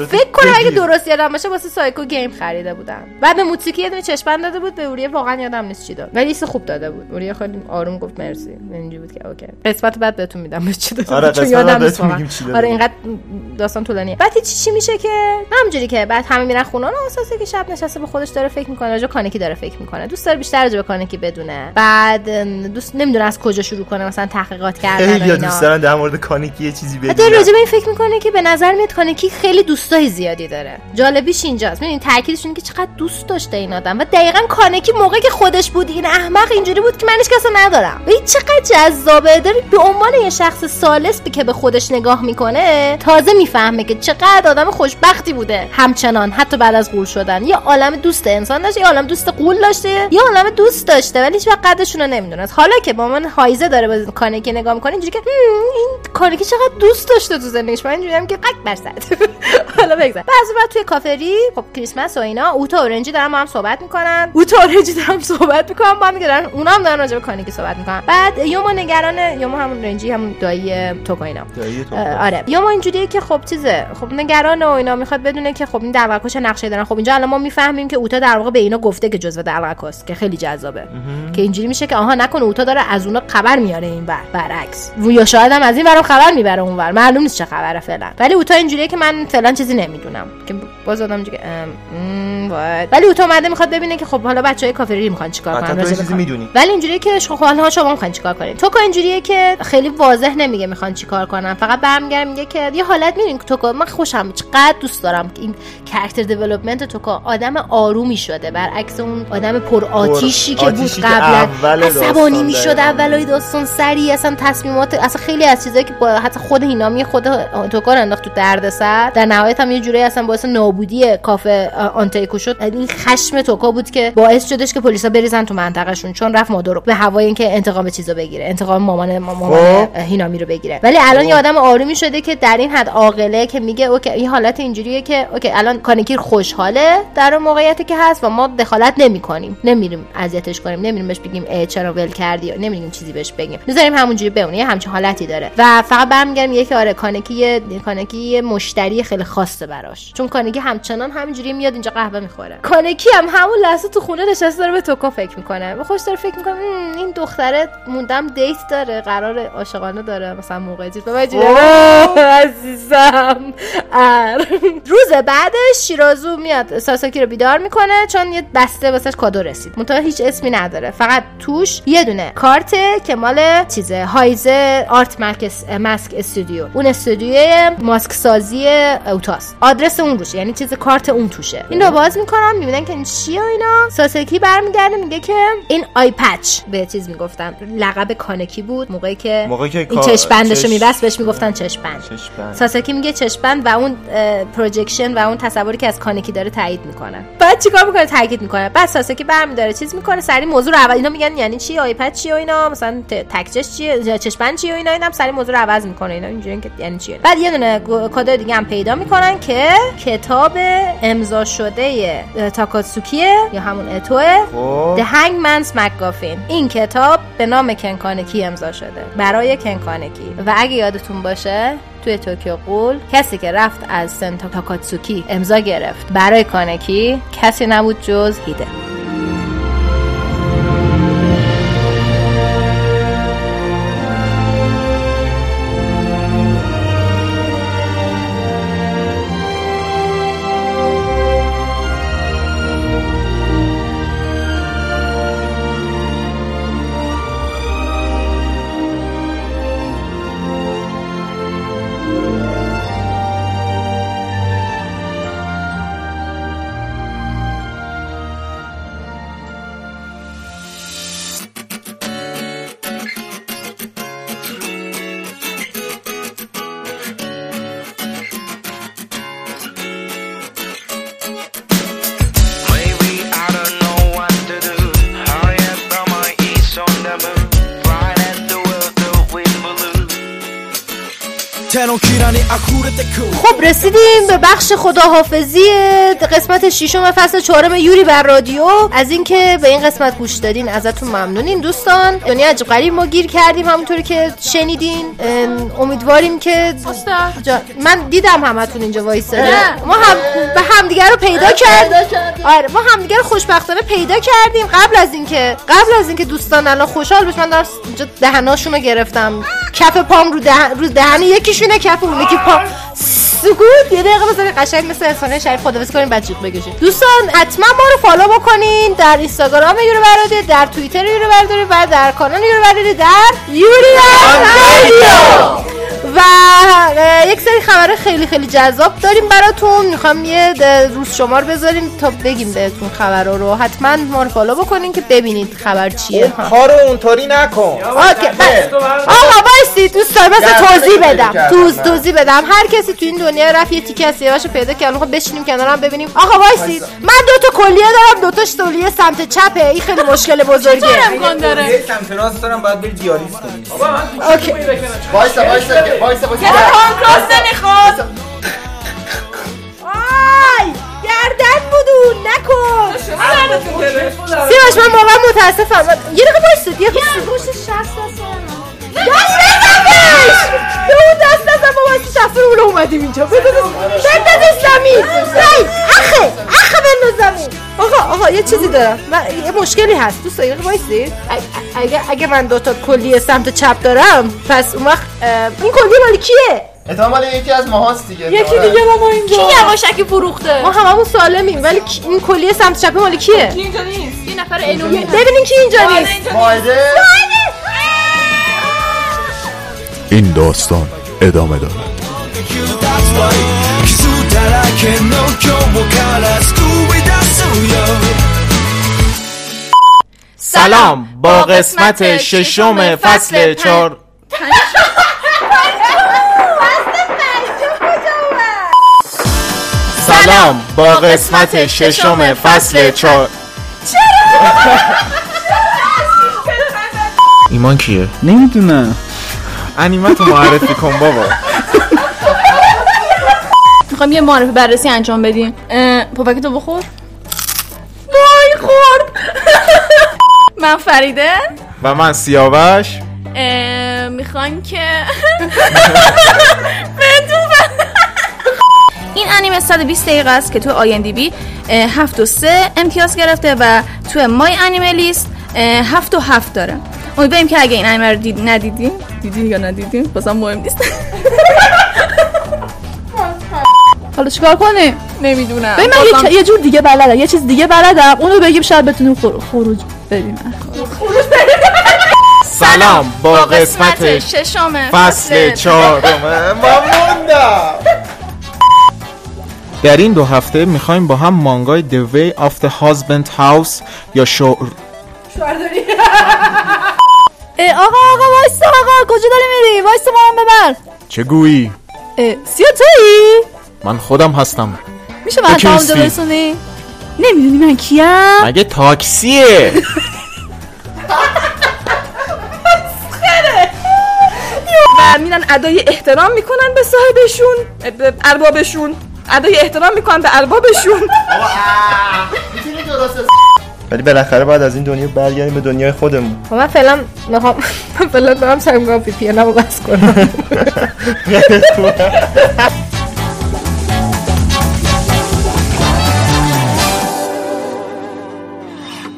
فکر کنم اگه. درست یادم باشه واسه سایکو game خریده بودن بعد به موتیکی یه دونه چشم‌بند داده بود به اوریا واقعا یادم نیست چی داد. ولی خوب داده بود. اوریا خیلی آروم گفت مرسی. اینجوری بود که okay. قسمت بعد بهتون میدم به چی داده آره، چون یادم نیست چی آره. اینقدر داستان طولانیه. بعد هیچ چی میشه که؟ همونجوری که بعد همه میرن خونه اون احساسه که شب نشسته به خودش داره فکر می‌کنه. راجع کانکی داره فکر می‌کنه. دوست داره بیشتر راجع به کانکی بدونه. بعد دوست نمی‌دونه از کجا شروع کنه مثلا تحقیقات کردن و خیلی دوست دارن در مورد کانیکی یه چیزی داره بگن راجع به این فکر می‌کنه که به نظر میاد کانکی خیلی دوستای زیادی داره. جالبیش اینجاست. ببین تاکیدش اینه که چقدر دوست داشته این آدم. و دقیقا کانکی موقعی که خودش بود این احمق اینجوری بود که من هیچ کسو ندارم. و این چقدر جذابه داری به عنوان یه شخص سالس که به خودش نگاه می‌کنه تازه می‌فهمه که چقدر آدم خوشبختی بوده. همچنان حتی بعد از قول شدن. یه عالم دوست انسان داشته یه عالم دوست قول داشته یه عالم دوست داشته ولی هیچ وقت قدرشون رو نمی‌دونست. حالا که با من هایزه داره به کانکی نگاه می‌کنه اینجوری که "هم، این کانکی چقدر دوست داشته تو زندگیش؟ من اینجوری هم که قک بر سرت حالا بگذار. بعضی توی کافری خب کریسمس و اینا اوتا اورنجی دارن با هم صحبت می‌کنن. اوتا اورنجی دارن صحبت می‌کنن با هم دارن اونا هم دارن راجع به کانکی صحبت می‌کنن. بعد یوما نگران یوما همون رنجی همون دایی توکو اینا. دایی تو. اه، آره. یا ما اینجوریه که خب چیزه خب نگران و اینا می‌خواد بدونه که خب این دلغکاش نقشه دارن. خب اینجا الان ما می‌فهمیم که اوتا در واقع به اینا گفته که جزو دلغکاست که خیلی جذابه. که اینجوری میشه که آها نکنه اوتا داره از اونا خبر میاره این ور برعکس. و یا شاید هم از این ورم خبر می‌بره اون ور. معلوم نیست چه خبره فعلا. ولی اوتا اینجوریه که من فعلا چیزی نمی‌دونم. که باز آدم میگه ولی اوتا اومده می‌خواد ببینه که خب حالا بچهای کافری می‌خوان چیکار کنن تو چیزی. می‌دونی. ولی اینجوریه که خب حالا شما می‌خواین چیکار کنین. توکو اینجوریه که خیلی واضح نمیگه می‌خوان چیکار کنن. فقط برمیگره میگه که یه حالت می‌بینین توکو من خوشم چقدر دوست دارم که این کاراکتر دیولپمنت توکو آدم آرومی شده. برعکس اون آدم پر آتیشی که بود که قبلا. عصبانی می‌شد. اولای داستان سری اصلا تصمیمات اصلا خیلی از چیزایی که با حتی خود هینامی خود رو انداخت تو دردسر در نهایت هم یه جوری اصلا باعث نابودی کافه آنتیکو شد. این خشم توکو بود که باعث شدش که پلیسا بریزن تو منطقهشون چون رفت مادورو به هوای اینکه انتقام چیزو بگیره انتقام مامان مامان خب. هینامی رو بگیره. ولی الان یه آدم آرومی شده که در این حد عاقله که میگه okay این حالت اینجوریه که okay الان کانکی خوشحاله در اون موقعیتی که هست و ما دخالت نمی کنیم نمیریم اذیتش کنیم نمیریم بهش بگیم اه، چرا ول کردی؟ یا نمیریم چیزی بهش بگیم. می‌ذاریم همونجوری بمونه همچین حالتی داره. و فقط برمیگردیم یه که آره کانکی کانکی مشتری خیلی خاصه براش. چون کانکی همچنان همینجوری میاد اینجا قهوه می‌خوره. کانکی هم همون لحظه تو خونه نشسته داره به توکا فکر می‌کنه. به خوش داره فکر می‌کنه "مم، این دختره موندم دیت داره قرار عاشقانه داره مثلا موقع جونه عزیزم ار. روز بعدش شیرازو میاد ساساکی رو بیدار می‌کنه چون یه بسته واسش کادو رسید. منتها هیچ اسمی نداره. فقط توش یه دونه کارته که مال چیزه هایزه آرت ماسک استودیو. اون استودیوی ماسک سازی اوتاست آدرس اون روشه یعنی چیز کارت اون توشه. این رو باز می‌کنم. می‌بینن که این چیه و اینا. ساساکی برمیگرده میگه که این eye patch. به چیز می‌گفتن لقب کانکی بود. موقعی که موقعی که این بندشو چشم- می‌بست بهش می‌گفتن چشم بند چشم‌بند. ساساکی میگه چشمبند و اون projection و اون تصوری که از کانکی داره تایید می‌کنه. بعد چیکار می‌کنه؟ تاکید می‌کنه. بعد ساساکی برمیداره چیز می‌کنه. سری موضوع رو عوض اینا میگن یعنی چی؟ eye patch چیه و اینا؟ مثلا تکچش چیه؟ چشم‌بند چیه و اینا؟ اینم سری موضوع رو عوض می‌کنه. اینا اینجوری که یعنی چیه؟ بعد یه دونه کد دیگه هم پیدا می‌کنن که کتاب امضا شده تاکاتسوکیه یا همون اتوه. خب. The Hangman's McGuffin این کتاب به نام کنکانکی امضا شده. برای کنکانکی و اگه یادتون باشه توی توکیو قول کسی که رفت از سنتا تاکاتسوکی امضا گرفت. برای کانکی کسی نبود جز هیده. خب رسیدیم به بخش خداحافظی قسمت ششم فصل چهارم یوری بر رادیو. از اینکه به این قسمت گوش دادین ازتون ممنونین دوستان دنیا عجب غریب ما گیر کردیم همونطوری که شنیدین. ام، امیدواریم که جا- من دیدم همتون اینجا نه. ما هم به همدیگه رو پیدا کردیم. آره ما همدیگه رو خوشبختانه پیدا کردیم. قبل از اینکه قبل از اینکه دوستان الان خوشحال بشن من دارم اینجا دهناشون رو گرفتم. کف پام رو دهن رو دهن یکیشونه کف اون یکی پام سکوت؟ یه دقیقه بذارید قشنگ مثل انسانه شریف خداحافظی کنیم بعد جیغ بکشید دوستان حتما ما رو follow بکنین در اینستاگرام یورو برادری در توییتر یورو برادری و در کانال یورو برادری در یوری رادیو. و یک سری خبر خیلی خیلی جذاب داریم براتون. می‌خوام یه روز شمار بذاریم تا بگیم بهتون خبرها رو. حتما ما رو follow بکنین که ببینید خبر چیه. ها. کارو اونطوری نکن. اوکی بس. آقا وایسی دوستان گردن توضیح بدم. توز من. توضیح بدم. هر کسی تو این دنیا رفت یه تیکه از پیدا کرد. خب بشینیم کنارم ببینیم. آقا وایسی من دو تا کلیه دارم. دو تاش تولیه سمت چپه. این خیلی مشکل بزرگه امکان داره؟ یه سمت راست دارم باید بری دیالیز کنی اوکی. وایسا وایسا وایسا وایسا. کنتراست نمی‌خواد. آی گردن بودون نکن. سیاوش من واقعا متاسفم. یه دقیقه وایسید یه دقیقه. دست نزنش به اون دست نزن ما واسه شفر اون اومدیم اینجا. بنداز زمین نه اخه اخه بنداز زمین آقا آقا یه چیزی دارم. من یه مشکلی هست. دو دقیقه وایسی. اگه اگه من دوتا کلیه سمت چپ دارم پس اون وقت این کلیه مال کیه؟ احتمال یکی از ماهاست دیگه. یکی آره. دیگه بابا اینجا. کی یواشکی فروخته؟ ما هممون سالمیم ولی این کلیه سمت چپ مال کیه؟ اینجا نیست. یه نفر علومی ببینین کی اینجا نیست. مایده. این داستان ادامه دارد. سلام با قسمت ششم فصل چهار سلام با قسمت ششم فصل چهار ایمان کیه؟ نمی‌دونم. انیمه تو معرفی کن بابا. می‌خوایم یه معرفه بررسی انجام بدیم. پفک تو بخور. وای خورد من فریده. و من سیاوش. می‌خوایم که *laughs* این انیمه 120 دقیقه است که تو آی ان دی بی 7 و 3 امتیاز گرفته و تو مای انیمه لیست 7 و 7 داره. امیدواریم که اگه این انیمه رو دید ندیدیم دیدین یا ندیدیم بازم مهم نیست. *laughs* حالا چیکار کنیم؟ نمی‌دونم. ببین من یه, یه جور دیگه بلدم یه چیز دیگه بلدم. اونو بگیم شاید بتونیم خر- خروج ببینم *laughs* سلام با قسمت ششم فصل چهارم. ما موندم در این دو هفته می‌خوایم با هم مانگای The Way of the Husband House یا شو... اه، *laughs* آقا آقا وایسا آقا کجا داری میری؟ وایسا ما هم ببر. چه گویی؟ سیا تویی من خودم هستم. میشه من تا؟ اونجا برسونی؟ نمی‌دونی من کیم. مگه تاکسیه؟ و میرن ادای احترام می‌کنن به صاحبشون به اربابشون. ادای احترام می‌کنن به اربابشون. ولی بالاخره بعد از این دنیا برگردیم به دنیای خودمون. خب من فعلا می‌خوام فعلا دارم سعی می‌کنم پی پی کنم. *laughs*